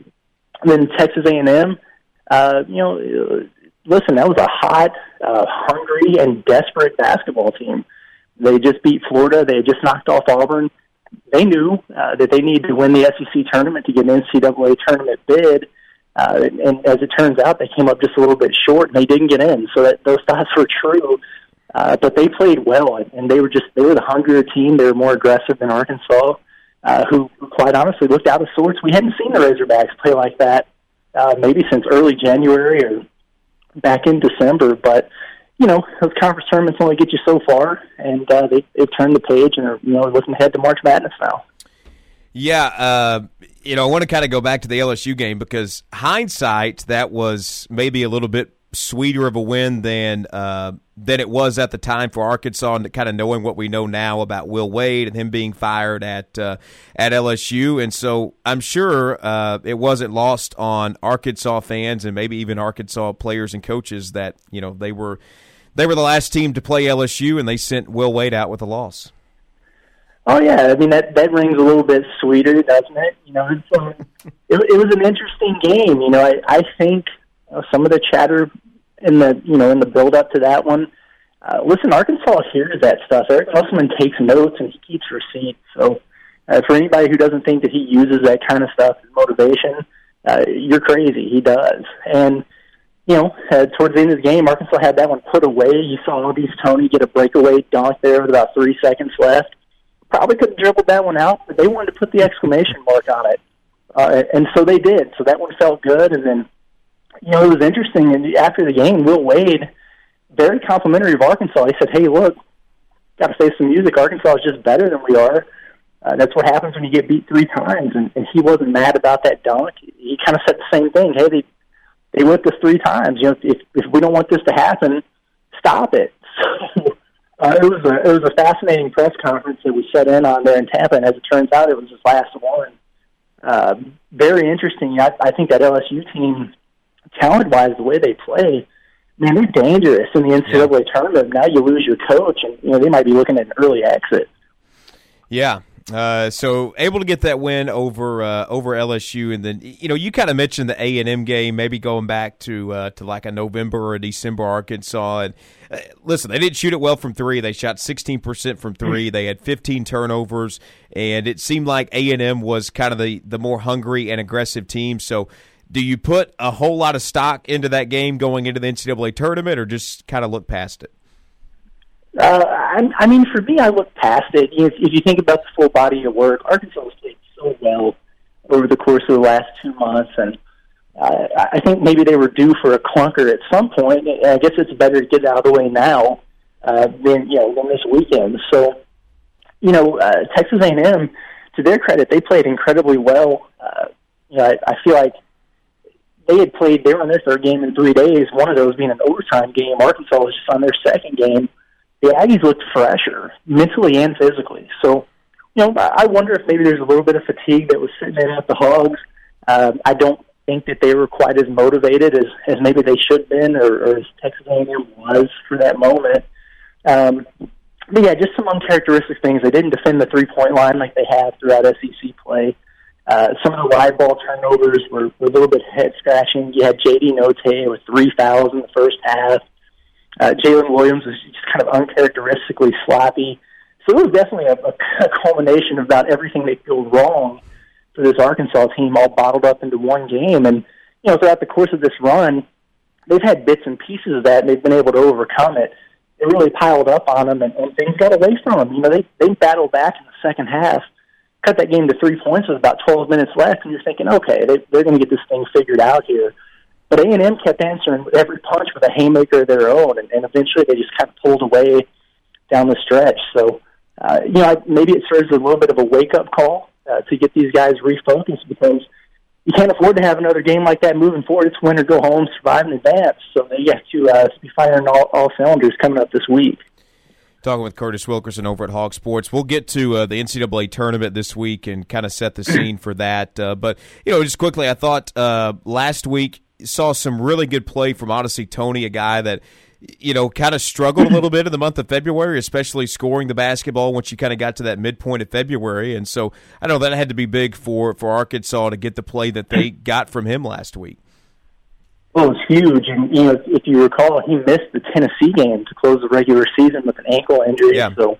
Speaker 12: then Texas A&M, uh, you know, listen, that was a hot, uh, hungry, and desperate basketball team. They just beat Florida. They just knocked off Auburn. They knew uh, that they needed to win the SEC tournament to get an NCAA tournament bid. Uh, and as it turns out, they came up just a little bit short, and they didn't get in. So that those thoughts were true. Uh, but they played well, and they were just they were the hungrier team. They were more aggressive than Arkansas uh, who, quite honestly, looked out of sorts. We hadn't seen the Razorbacks play like that uh, maybe since early January or back in December. But you know, those conference tournaments only get you so far, and uh, they they've turned the page and are you know looking ahead to March Madness now.
Speaker 4: Yeah, uh, you know, I want to kind of go back to the LSU game because hindsight, that was maybe a little bit sweeter of a win than uh, than it was at the time for Arkansas, and kind of knowing what we know now about Will Wade and him being fired at uh, at LSU, and so I'm sure uh, it wasn't lost on Arkansas fans and maybe even Arkansas players and coaches that you know they were they were the last team to play LSU, and they sent Will Wade out with a loss.
Speaker 12: Oh yeah, I mean that that rings a little bit sweeter, doesn't it? You know, it's, um, it, it was an interesting game. You know, I I think know, some of the chatter in the you know in the build up to that one. Uh, listen, Arkansas hears that stuff. Eric Musselman takes notes and he keeps receipts. So, uh, for anybody who doesn't think that he uses that kind of stuff as motivation, uh, you're crazy. He does. And you know, uh, towards the end of the game, Arkansas had that one put away. You saw Au'Diese Toney get a breakaway dunk there with about three seconds left. Probably could have dribbled that one out, but they wanted to put the exclamation mark on it, uh, and so they did. So that one felt good, and then you know, it was interesting. And after the game, Will Wade, very complimentary of Arkansas. He said, "Hey, look, got to say some music. Arkansas is just better than we are. Uh, that's what happens when you get beat three times." And, and he wasn't mad about that dunk. He kind of said the same thing. Hey, they they whipped us three times. You know, if if we don't want this to happen, stop it. So uh, it was a it was a fascinating press conference that we set in on there in Tampa. And as it turns out, it was his last one. Uh, very interesting. I, I think that LSU team talent wise, the way they play, man, they're dangerous in the NCAA yeah. tournament. Now you lose your coach, and you know they might be looking at an early exit.
Speaker 4: Yeah. Uh, so able to get that win over uh, over LSU, and then you know you kind of mentioned the A and M game, maybe going back to uh, to like a November or a December Arkansas. And uh, listen, they didn't shoot it well from three. They shot sixteen percent from three. They had fifteen turnovers, and it seemed like A and M was kind of the the more hungry and aggressive team. So do you put a whole lot of stock into that game going into the NCAA tournament, or just kind of look past it?
Speaker 12: Uh, I, I mean, for me, I look past it. If, if you think about the full body of work, Arkansas has played so well over the course of the last two months, and uh, I think maybe they were due for a clunker at some point. I guess it's better to get it out of the way now uh, than you know than this weekend. So, you know, uh, Texas A&M, to their credit, they played incredibly well. Uh, you know, I, I feel like they had played, they were on their third game in three days, one of those being an overtime game. Arkansas was just on their second game. The Aggies looked fresher, mentally and physically. So, you know, I wonder if maybe there's a little bit of fatigue that was sitting in at the Hogs. Um, I don't think that they were quite as motivated as, as maybe they should have been or, or as Texas A&M was for that moment. Um, but yeah, just some uncharacteristic things. They didn't defend the three point line like they have throughout SEC play. Uh, some of the live ball turnovers were, were a little bit head scratching. You had J.D. Notae with three fouls in the first half. Uh, Jaylin Williams was just kind of uncharacteristically sloppy. So it was definitely a, a culmination of about everything that go wrong for this Arkansas team, all bottled up into one game. And you know, throughout the course of this run, they've had bits and pieces of that, and they've been able to overcome it. It really piled up on them, and, and things got away from them. You know, they they battled back in the second half, cut that game to three points with about 12 minutes left, and you're thinking, okay, they, they're going to get this thing figured out here. But A and M kept answering every punch with a haymaker of their own, and, and eventually they just kind of pulled away down the stretch. So, uh, you know, maybe it serves as a little bit of a wake up call uh, to get these guys refocused because you can't afford to have another game like that moving forward. It's win or go home, survive and advance. So they have to uh, be firing all, all cylinders coming up this week.
Speaker 4: Talking with Curtis Wilkerson over at Hawg Sports. We'll get to uh, the NCAA tournament this week and kind of set the scene for that. Uh, but, you know, just quickly, I thought uh, last week saw some really good play from Au'Diese Toney, a guy that you know, kind of struggled a little bit in the month of February, especially scoring the basketball once you kind of got to that midpoint of February. And so I know that had to be big for, for Arkansas to get the play that they got from him last week.
Speaker 12: Well, it's huge, and you know, if you recall, he missed the Tennessee game to close the regular season with an ankle injury.
Speaker 4: Yeah.
Speaker 12: So,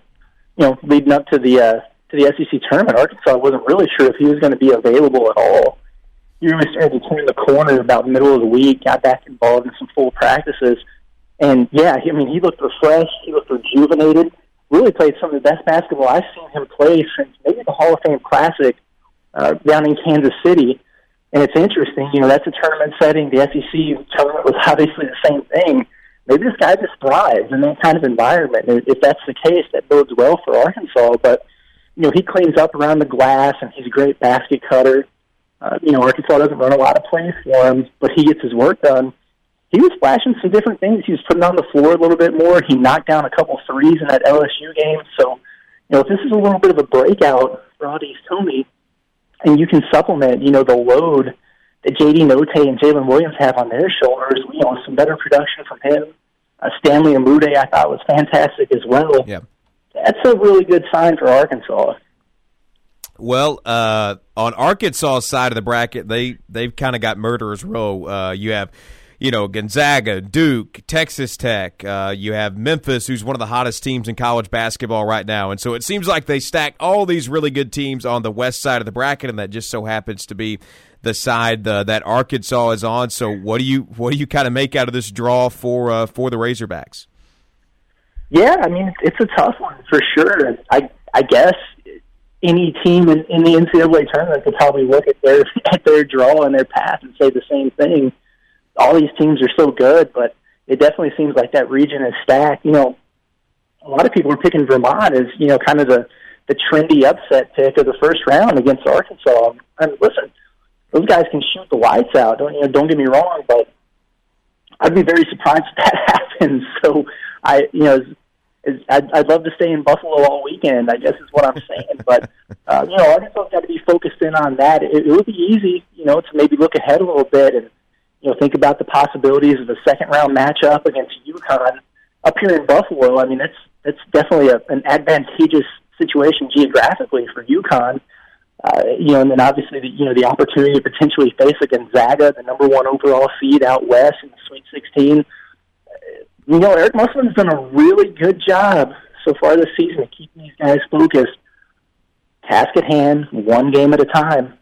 Speaker 12: you know, leading up to the uh, to the SEC tournament, Arkansas wasn't really sure if he was going to be available at all. He really started to turn the corner about middle of the week, got back involved in some full practices and yeah, I mean, he looked refreshed. He looked rejuvenated. Really played some of the best basketball I've seen him play since maybe the Hall of Fame Classic uh, down in Kansas City. And it's interesting, you know, that's a tournament setting. The SEC tournament was obviously the same thing. Maybe this guy just thrives in that kind of environment. And if that's the case, that bodes well for Arkansas. But you know, he cleans up around the glass, and he's a great basket cutter. Uh, you know, Arkansas doesn't run a lot of plays for him, but he gets his work done he was flashing some different things. He was putting on the floor a little bit more. He knocked down a couple threes in that LSU game. So, you know, if this is a little bit of a breakout for Au'Diese Toney, and you can supplement, you know, the load that J.D. Notae and Jaylin Williams have on their shoulders, you know, some better production from him. Uh, Stanley Umude, I thought, was fantastic as well.
Speaker 4: Yeah.
Speaker 12: That's a really good sign for Arkansas.
Speaker 4: Well, uh, on Arkansas' side of the bracket, they they've kind of got murderers row. Uh, you have you know, Gonzaga, Duke, Texas Tech. Uh, you have Memphis, who's one of the hottest teams in college basketball right now. And so it seems like they stack all these really good teams on the west side of the bracket, and that just so happens to be the side uh, that Arkansas is on. So what do you what do you kind of make out of this draw for uh, for the Razorbacks?
Speaker 12: Yeah, I mean it's a tough one for sure. I I guess any team in, in the NCAA tournament could probably look at their at their draw and their path and say the same thing all these teams are so good, but it definitely seems like that region is stacked. You know, a lot of people are picking Vermont as you know kind of the the trendy upset pick of the first round against Arkansas. And listen, those guys can shoot the lights out. Don't you know? Don't get me wrong, but I'd be very surprised if that happens. So I, you know, is, I'd, I'd love to stay in Buffalo all weekend. I guess is what I'm saying. But uh, you know, Arkansas's got to be focused in on that. It, it would be easy, you know, to maybe look ahead a little bit and you know, think about the possibilities of a second round matchup against UConn up here in Buffalo. I mean, that's that's definitely a, an advantageous situation geographically for UConn. Uh, you know, and then obviously the you know the opportunity to potentially face a Gonzaga, the number one overall seed out west in the Sweet 16. You know, Eric Musselman's done a really good job so far this season of keeping these guys focused. Task at hand, one game at a time.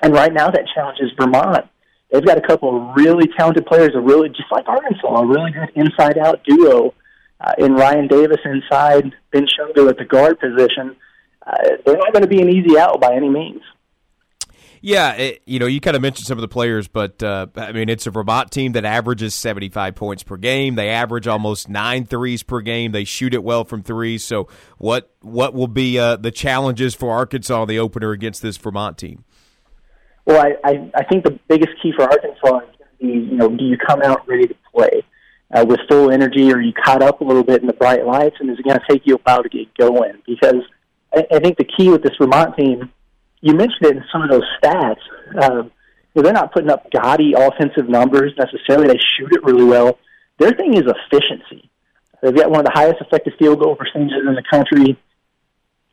Speaker 12: And right now, that challenge is Vermont they've got a couple of really talented players, a really just like Arkansas, a really good inside-out duo uh, in Ryan Davis inside, Ben Shungu at the guard position. Uh, they're not going to be an easy out by any means.
Speaker 4: Yeah, it, you know, you kind of mentioned some of the players, but uh, I mean, it's a Vermont team that averages 75 points per game. They average almost nine threes per game. They shoot it well from threes. So, what what will be uh, the challenges for Arkansas the opener against this Vermont team?
Speaker 12: Well, I, I, I think the biggest key for Arkansas is going to be, you know, do you come out ready to play uh, with full energy, or are you caught up a little bit in the bright lights, and is it going to take you a while to get going? Because I, I think the key with this Vermont team, you mentioned it in some of those stats. Um, they're not putting up gaudy offensive numbers necessarily. They shoot it really well. Their thing is efficiency. They've got one of the highest effective field goal percentages in the country.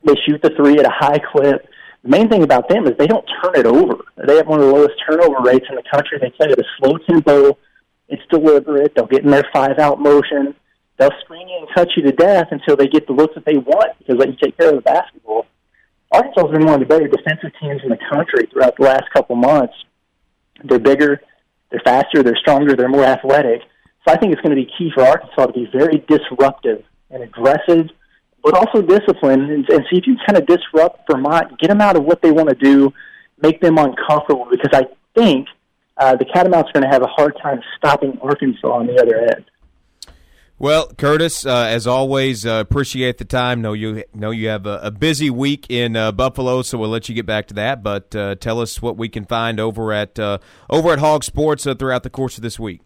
Speaker 12: They shoot the three at a high clip. The main thing about them is they don't turn it over. They have one of the lowest turnover rates in the country. They play at a slow tempo. It's deliberate. They'll get in their five out motion. They'll screen you and cut you to death until they get the looks that they want because they can take care of the basketball. Arkansas has been one of the better defensive teams in the country throughout the last couple months. They're bigger. They're faster, they're stronger, they're more athletic. So I think it's going to be key for Arkansas to be very disruptive and aggressive, but also disciplined, and, and see if you kind of disrupt Vermont, get them out of what they want to do, make them uncomfortable. Because I think uh, the Catamounts are going to have a hard time stopping Arkansas on the other end.
Speaker 4: Well, Curtis, uh, as always, uh, appreciate the time. Know you know you have a, a busy week in uh, Buffalo, so we'll let you get back to that. But uh, tell us what we can find over at uh, over at Hawg Sports uh, throughout the course of this week.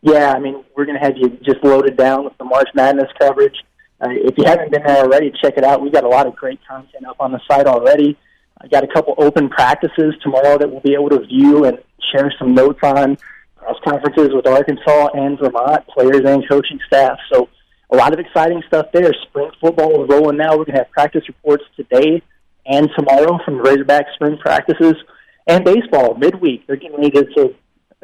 Speaker 12: Yeah, I mean, we're going to have you just loaded down with the March Madness coverage. if you haven't been there already, check it out. We've got a lot of great content up on the site already. I got a couple open practices tomorrow that we'll be able to view and share some notes on press conferences with Arkansas and Vermont players and coaching staff. So a lot of exciting stuff there. Spring football is rolling now. We're going to have practice reports today and tomorrow from the Razorback spring practices. And baseball midweek. They're getting ready to.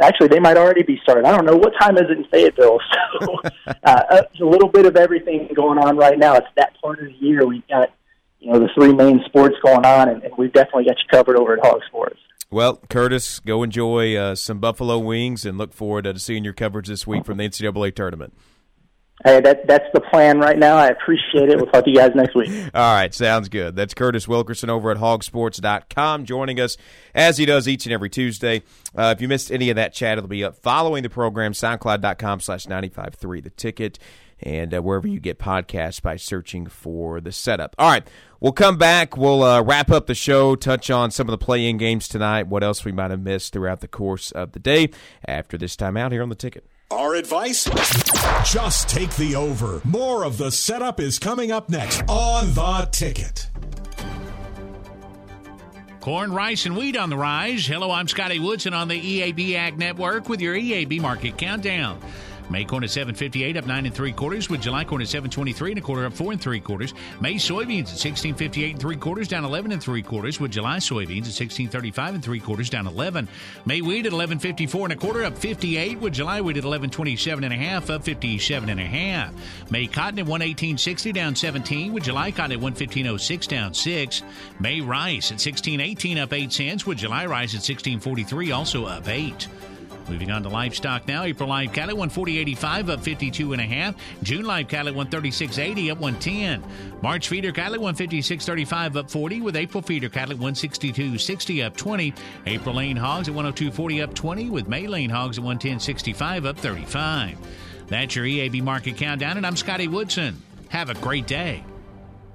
Speaker 12: Actually, they might already be started. I don't know what time is it in Fayetteville. So uh, a little bit of everything going on right now. It's that part of the year. We've got you know the three main sports going on, and, and we've definitely got you covered over at Hawg Sports.
Speaker 4: Well, Curtis, go enjoy uh, some buffalo wings and look forward to seeing your coverage this week from the NCAA tournament.
Speaker 12: Hey, that that's the plan right now. I appreciate it. We'll talk to you guys next week.
Speaker 4: All right, sounds good. That's Curtis Wilkerson over at hawgsports.com joining us as he does each and every Tuesday. Uh, if you missed any of that chat, it'll be up following the program, soundcloud.com slash 95.3 the ticket and uh, wherever you get podcasts by searching for the setup. All right, we'll come back. We'll uh, wrap up the show, touch on some of the play in games tonight, what else we might have missed throughout the course of the day after this time out here on the ticket.
Speaker 3: Our advice? Just take the over. More of the setup is coming up next on the ticket.
Speaker 1: Corn, rice, and wheat on the rise. Hello, I'm Scotty Woodson on the EAB Ag Network with your EAB Market Countdown. May corn at 758 up nine and three quarters, with July corn at 723 and a quarter up four and three quarters. May soybeans at 1658 and three quarters down 11 and three quarters, with July soybeans at 1635 and three quarters down 11. May wheat at 1154 and a quarter up 58, with July wheat at 1127 and a half up 57 and a half. May cotton at 11860 down 17, with July cotton at 11506 down 6. May rice at 1618 up 8 cents, with July rice at 1643 also up 8. Moving on to livestock now. April live cattle 140.85 up 52 and a half. June live cattle 136.80 up 110. March feeder cattle 156.35 up 40 with April feeder cattle 162.60 up 20. April lean hogs at 102.40 up 20 with May lean hogs at 110.65 up 35. That's your EAB market countdown and I'm Scotty Woodson. Have a great day.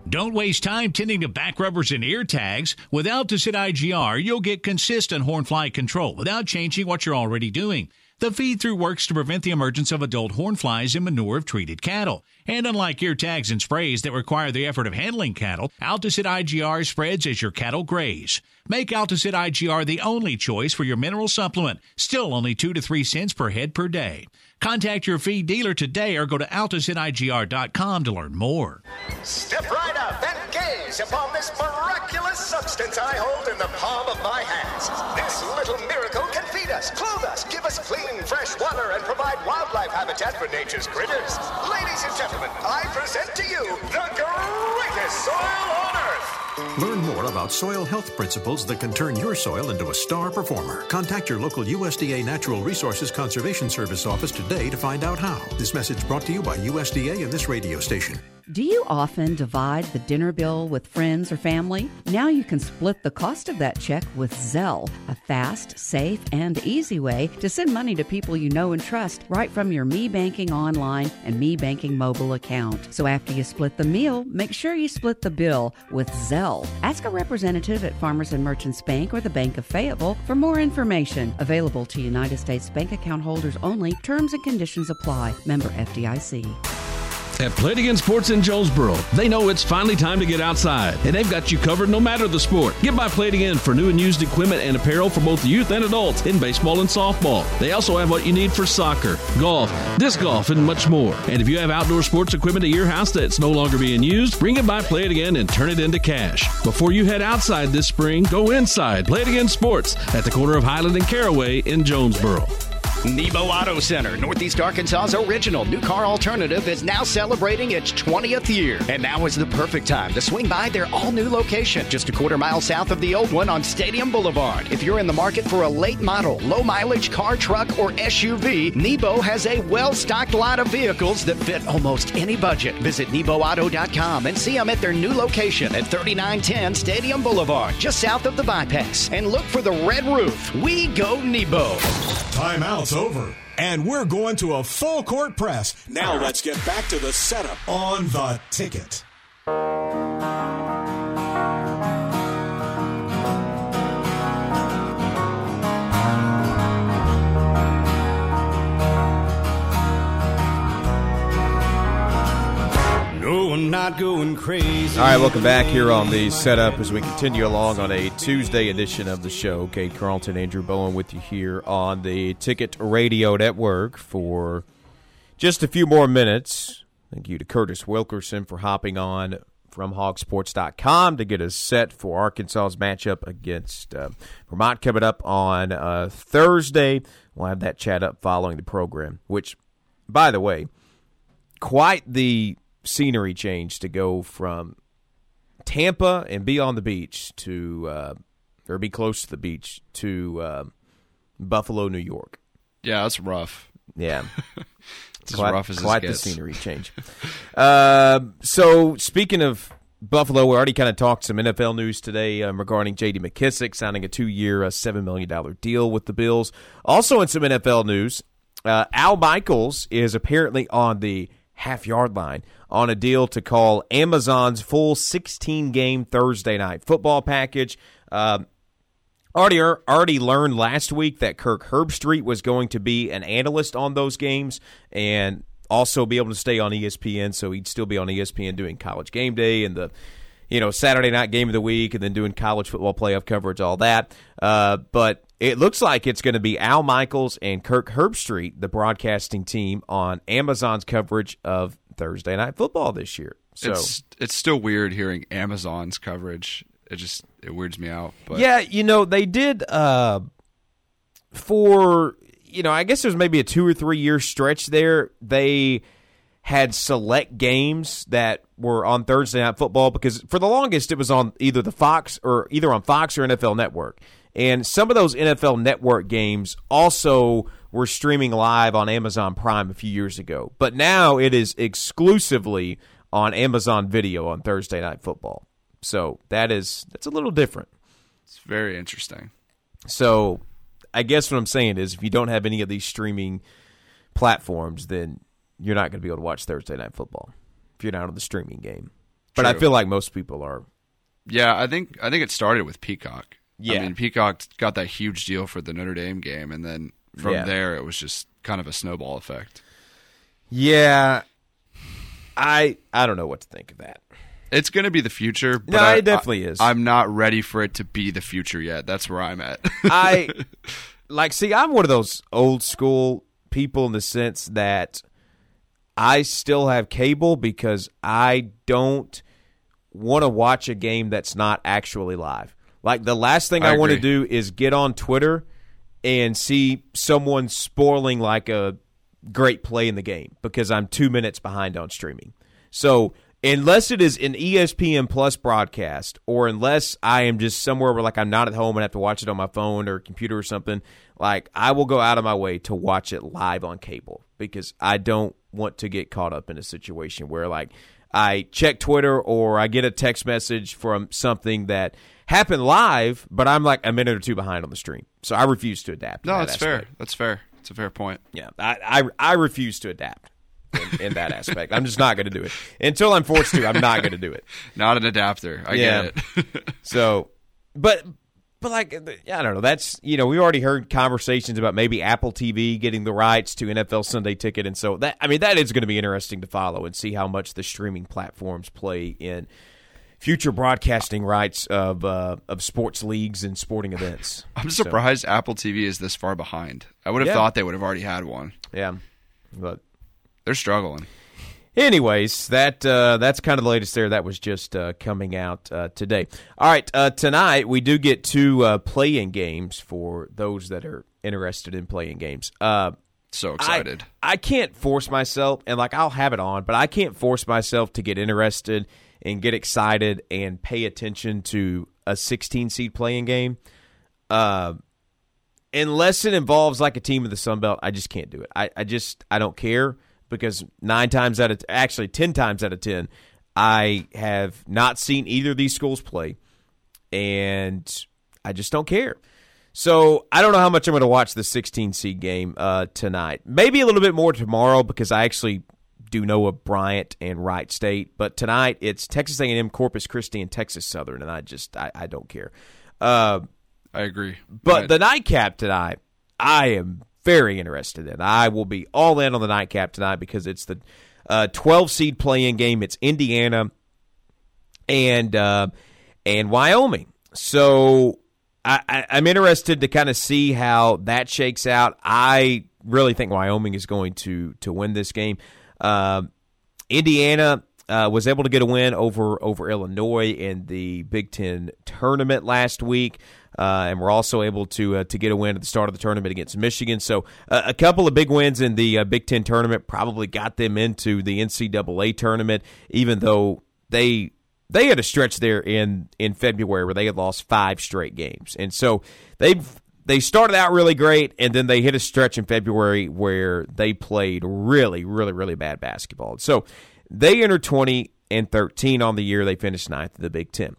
Speaker 1: Don't waste time tending to back rubbers and ear tags. With Altosid IGR, you'll get consistent hornfly control without changing what you're already doing. The feed through works to prevent the emergence of adult hornflies in manure of treated cattle. And unlike ear tags and sprays that require the effort of handling cattle, Altosid IGR spreads as your cattle graze. Make Altosid IGR the only choice for your mineral supplement, still only 2 to 3 cents per head per day. Contact your feed dealer today or go to AltosidIGR.com to learn more.
Speaker 13: Step right up and gaze upon this miraculous substance I hold in the palm of my hands. This little miracle can feed us, clothe us, give us clean, fresh water, and provide wildlife habitat for nature's critters. Ladies and gentlemen, I present to you the greatest soil on earth.
Speaker 14: Learn more about soil health principles that can turn your soil into a star performer. Contact your local USDA Natural Resources Conservation Service office today to find out how. This message brought to you by USDA and this radio station.
Speaker 15: Do you often divide the dinner bill with friends or family? Now you can split the cost of that check with Zelle, a fast, safe, and easy way to send money to people you know and trust right from your Me Banking online and Me Banking mobile account. So after you split the meal, make sure you split the bill with Zelle. Ask a representative at Farmers and Merchants Bank or the Bank of Fayetteville for more information. Available to United States bank account holders only. Terms and conditions apply. Member FDIC.
Speaker 16: At Again Sports in Jonesboro, they know it's finally time to get outside, and they've got you covered no matter the sport. Get by Again for new and used equipment and apparel for both youth and adults in baseball and softball. They also have what you need for soccer, golf, disc golf, and much more. And if you have outdoor sports equipment at your house that's no longer being used, bring it by Again and turn it into cash. Before you head outside this spring, go inside Again Sports at the corner of Highland and Caraway in Jonesboro.
Speaker 17: Nebo Auto Center, Northeast Arkansas's original new car alternative, is now celebrating its 20th year. And now is the perfect time to swing by their all new location, just a quarter mile south of the old one on Stadium Boulevard. If you're in the market for a late model, low mileage car, truck, or SUV, Nebo has a well stocked lot of vehicles that fit almost any budget. Visit NeboAuto.com and see them at their new location at 3910 Stadium Boulevard, just south of the bypass. And look for the red roof. We go Nebo.
Speaker 3: Timeout's over, and we're going to a full court press.
Speaker 2: Now let's get back to the setup.
Speaker 3: On the ticket.
Speaker 18: Not going crazy.
Speaker 4: All right, welcome back here on the setup as we continue along on a Tuesday edition of the show. Cade Carlton, Andrew Bowen with you here on the Ticket Radio Network for just a few more minutes. Thank you to Curtis Wilkerson for hopping on from hawgsports.com to get us set for Arkansas's matchup against uh, Vermont coming up on uh, Thursday. We'll have that chat up following the program, which, by the way, quite the scenery change to go from Tampa and be on the beach to, uh, or be close to the beach to uh, Buffalo, New York.
Speaker 5: Yeah, that's rough.
Speaker 4: Yeah.
Speaker 5: It's as rough as it
Speaker 4: quite the
Speaker 5: gets.
Speaker 4: scenery change. uh, so, speaking of Buffalo, we already kind of talked some NFL news today um, regarding J.D. McKissic signing a two-year, uh, seven million dollar deal with the Bills. Also, in some NFL news, uh, Al Michaels is apparently on the half-yard line on a deal to call Amazon's full 16-game Thursday night football package. Um, Already, already learned last week that Kirk Herbstreit was going to be an analyst on those games and also be able to stay on ESPN. So he'd still be on ESPN doing College Game Day and the you know Saturday Night Game of the Week, and then doing college football playoff coverage, all that. Uh, but it looks like it's going to be Al Michaels and Kirk Herbstreit, the broadcasting team, on Amazon's coverage of Thursday Night Football this year. So
Speaker 5: It's it's still weird hearing Amazon's coverage. It just it weirds me out. But
Speaker 4: yeah, you know they did uh, for you know I guess there's maybe a two or three year stretch there. They had select games that were on Thursday Night Football because for the longest it was on either the Fox or either on Fox or NFL Network. And some of those NFL Network games also were streaming live on Amazon Prime a few years ago. But now it is exclusively on Amazon Video on Thursday Night Football. So that is that's a little different.
Speaker 5: it's very interesting.
Speaker 4: So I guess what I'm saying is if you don't have any of these streaming platforms, then you're not going to be able to watch Thursday Night Football if you're not on the streaming game. But I feel like most people are.
Speaker 5: Yeah, I think I think it started with Peacock.
Speaker 4: Yeah.
Speaker 5: I mean Peacock got that huge deal for the Notre Dame game, and then from
Speaker 4: Yeah.
Speaker 5: there it was just kind of a snowball effect.
Speaker 4: Yeah, I I don't know what to think of that.
Speaker 5: It's going to be the future. But
Speaker 4: No,
Speaker 5: I-
Speaker 4: it definitely
Speaker 5: I-
Speaker 4: is.
Speaker 5: I'm not ready for it to be the future yet. That's where I'm at.
Speaker 4: I like see I'm one of those old school people in the sense that I still have cable because I don't want to watch a game that's not actually live. Like the last thing
Speaker 5: I
Speaker 4: I, want to do is get on Twitter and see someone spoiling like a great play in the game because I'm 2 minutes behind on streaming. So, unless it is an ESPN Plus broadcast, or unless I am just somewhere where like I'm not at home and have to watch it on my phone or computer or something, like I will go out of my way to watch it live on cable because I don't want to get caught up in a situation where like I check Twitter or I get a text message from something that happened live, but I'm like a minute or two behind on the stream. So I refuse to adapt.
Speaker 5: no,
Speaker 4: that
Speaker 5: that's
Speaker 4: aspect.
Speaker 5: fair. That's fair. It's a fair point.
Speaker 4: Yeah, I I, I refuse to adapt in, in that aspect. I'm just not going to do it until I'm forced to. I'm not going to do it.
Speaker 5: Not an adapter. I
Speaker 4: Yeah.
Speaker 5: get it.
Speaker 4: So, but but like I don't know. That's you know we already heard conversations about maybe Apple TV getting the rights to NFL Sunday Ticket, and so that I mean that is going to be interesting to follow and see how much the streaming platforms play in future broadcasting rights of uh, of sports leagues and sporting events.
Speaker 5: I'm
Speaker 4: So,
Speaker 5: surprised Apple TV is this far behind. I would have
Speaker 4: Yeah.
Speaker 5: thought they would have already had one.
Speaker 4: yeah, but
Speaker 5: They're struggling.
Speaker 4: Anyways, that uh, that's kind of the latest there. That was just uh, coming out uh, today. All right, uh, tonight we do get two uh, play-in games for those that are interested in playing games. Uh,
Speaker 5: so excited.
Speaker 4: I, I can't force myself, and like I'll have it on, but I can't force myself to get interested and get excited and pay attention to a 16 seed playing game. Uh, unless it involves like a team in the Sun Belt, I just can't do it. I, I just I don't care because nine times out of actually ten times out of ten, I have not seen either of these schools play, and I just don't care. So I don't know how much I'm going to watch the 16 seed game uh, tonight. Maybe a little bit more tomorrow because I actually do know of Bryant and Wright State. But tonight it's Texas A&M, Corpus Christi, and Texas Southern, and I just I, I don't care. Uh,
Speaker 5: I agree.
Speaker 4: But the nightcap tonight, I am very interested in. I will be all in on the nightcap tonight because it's the uh, 12 seed playing game. It's Indiana and uh, and Wyoming. So I, am interested to kind of see how that shakes out. I really think Wyoming is going to to win this game. Uh, Indiana uh, was able to get a win over over Illinois in the Big Ten tournament last week. Uh, and we're also able to uh, to get a win at the start of the tournament against Michigan. So uh, a couple of big wins in the uh, Big Ten tournament probably got them into the NCAA tournament, even though they they had a stretch there in in February where they had lost five straight games, and so they've they started out really great, and then they hit a stretch in February where they played really, really, really bad basketball. So they entered twenty and thirteen on the year. They finished ninth in the Big Ten.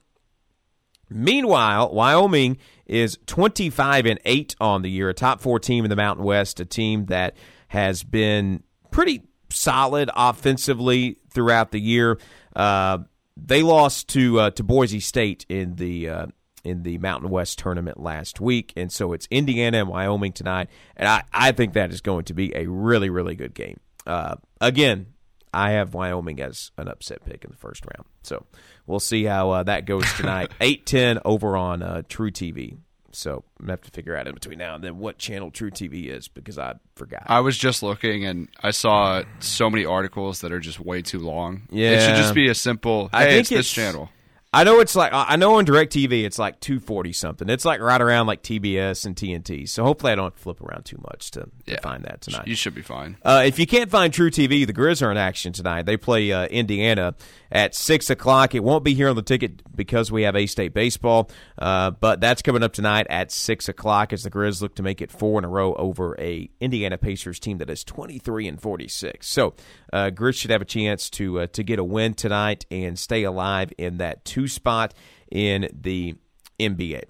Speaker 4: Meanwhile, Wyoming is 25 and 8 on the year, a top 4 team in the Mountain West, a team that has been pretty solid offensively throughout the year. Uh, they lost to uh, to Boise State in the uh, in the Mountain West tournament last week, and so it's Indiana and Wyoming tonight, and I, I think that is going to be a really really good game. Uh, again, I have Wyoming as an upset pick in the first round, so we'll see how uh, that goes tonight. Eight ten over on uh, truTV. So I'm gonna have to figure out in between now and then what channel truTV is because I forgot.
Speaker 5: I was just looking and I saw so many articles that are just way too long.
Speaker 4: Yeah,
Speaker 5: it should just be a simple. Hey,
Speaker 4: I think
Speaker 5: it's this channel.
Speaker 4: I know it's like I know on Directv it's like two forty something. It's like right around like TBS and TNT. So hopefully I don't flip around too much to,
Speaker 5: Yeah.
Speaker 4: to find that tonight.
Speaker 5: You should be fine.
Speaker 4: Uh, if you can't find truTV, the Grizz are in action tonight. They play uh, Indiana at six o'clock. It won't be here on the ticket because we have A State baseball, uh, but that's coming up tonight at six o'clock as the Grizz look to make it four in a row over a Indiana Pacers team that is twenty three and forty six. So uh, Grizz should have a chance to uh, to get a win tonight and stay alive in that two spot in the NBA.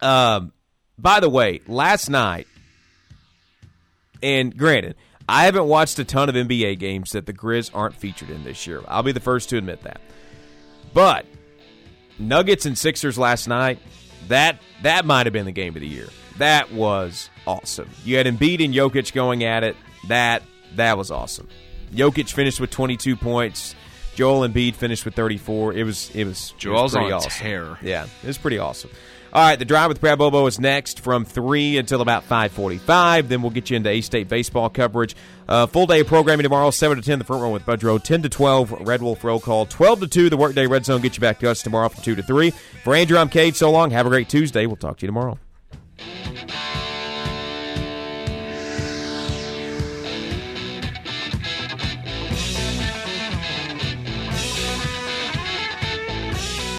Speaker 4: Um, by the way, last night, and granted, I haven't watched a ton of NBA games that the Grizz aren't featured in this year. I'll be the first to admit that. But Nuggets and Sixers last night, that that might have been the game of the year. That was awesome. You had Embiid and Jokic going at it. That that was awesome. Jokic finished with 22 points. Joel Embiid finished with 34. It was it was it was pretty
Speaker 5: on
Speaker 4: awesome.
Speaker 5: tear.
Speaker 4: Yeah, it was pretty awesome. All right, the drive with Brad Bobo is next from three until about five forty-five. Then we'll get you into A State baseball coverage. Uh, full day of programming tomorrow, seven to ten. The front row with Bud Rowe, ten to twelve. Red Wolf roll call, twelve to two. The workday red zone get you back to us tomorrow from two to three. For Andrew, I'm Cade. So long. Have a great Tuesday. We'll talk to you tomorrow.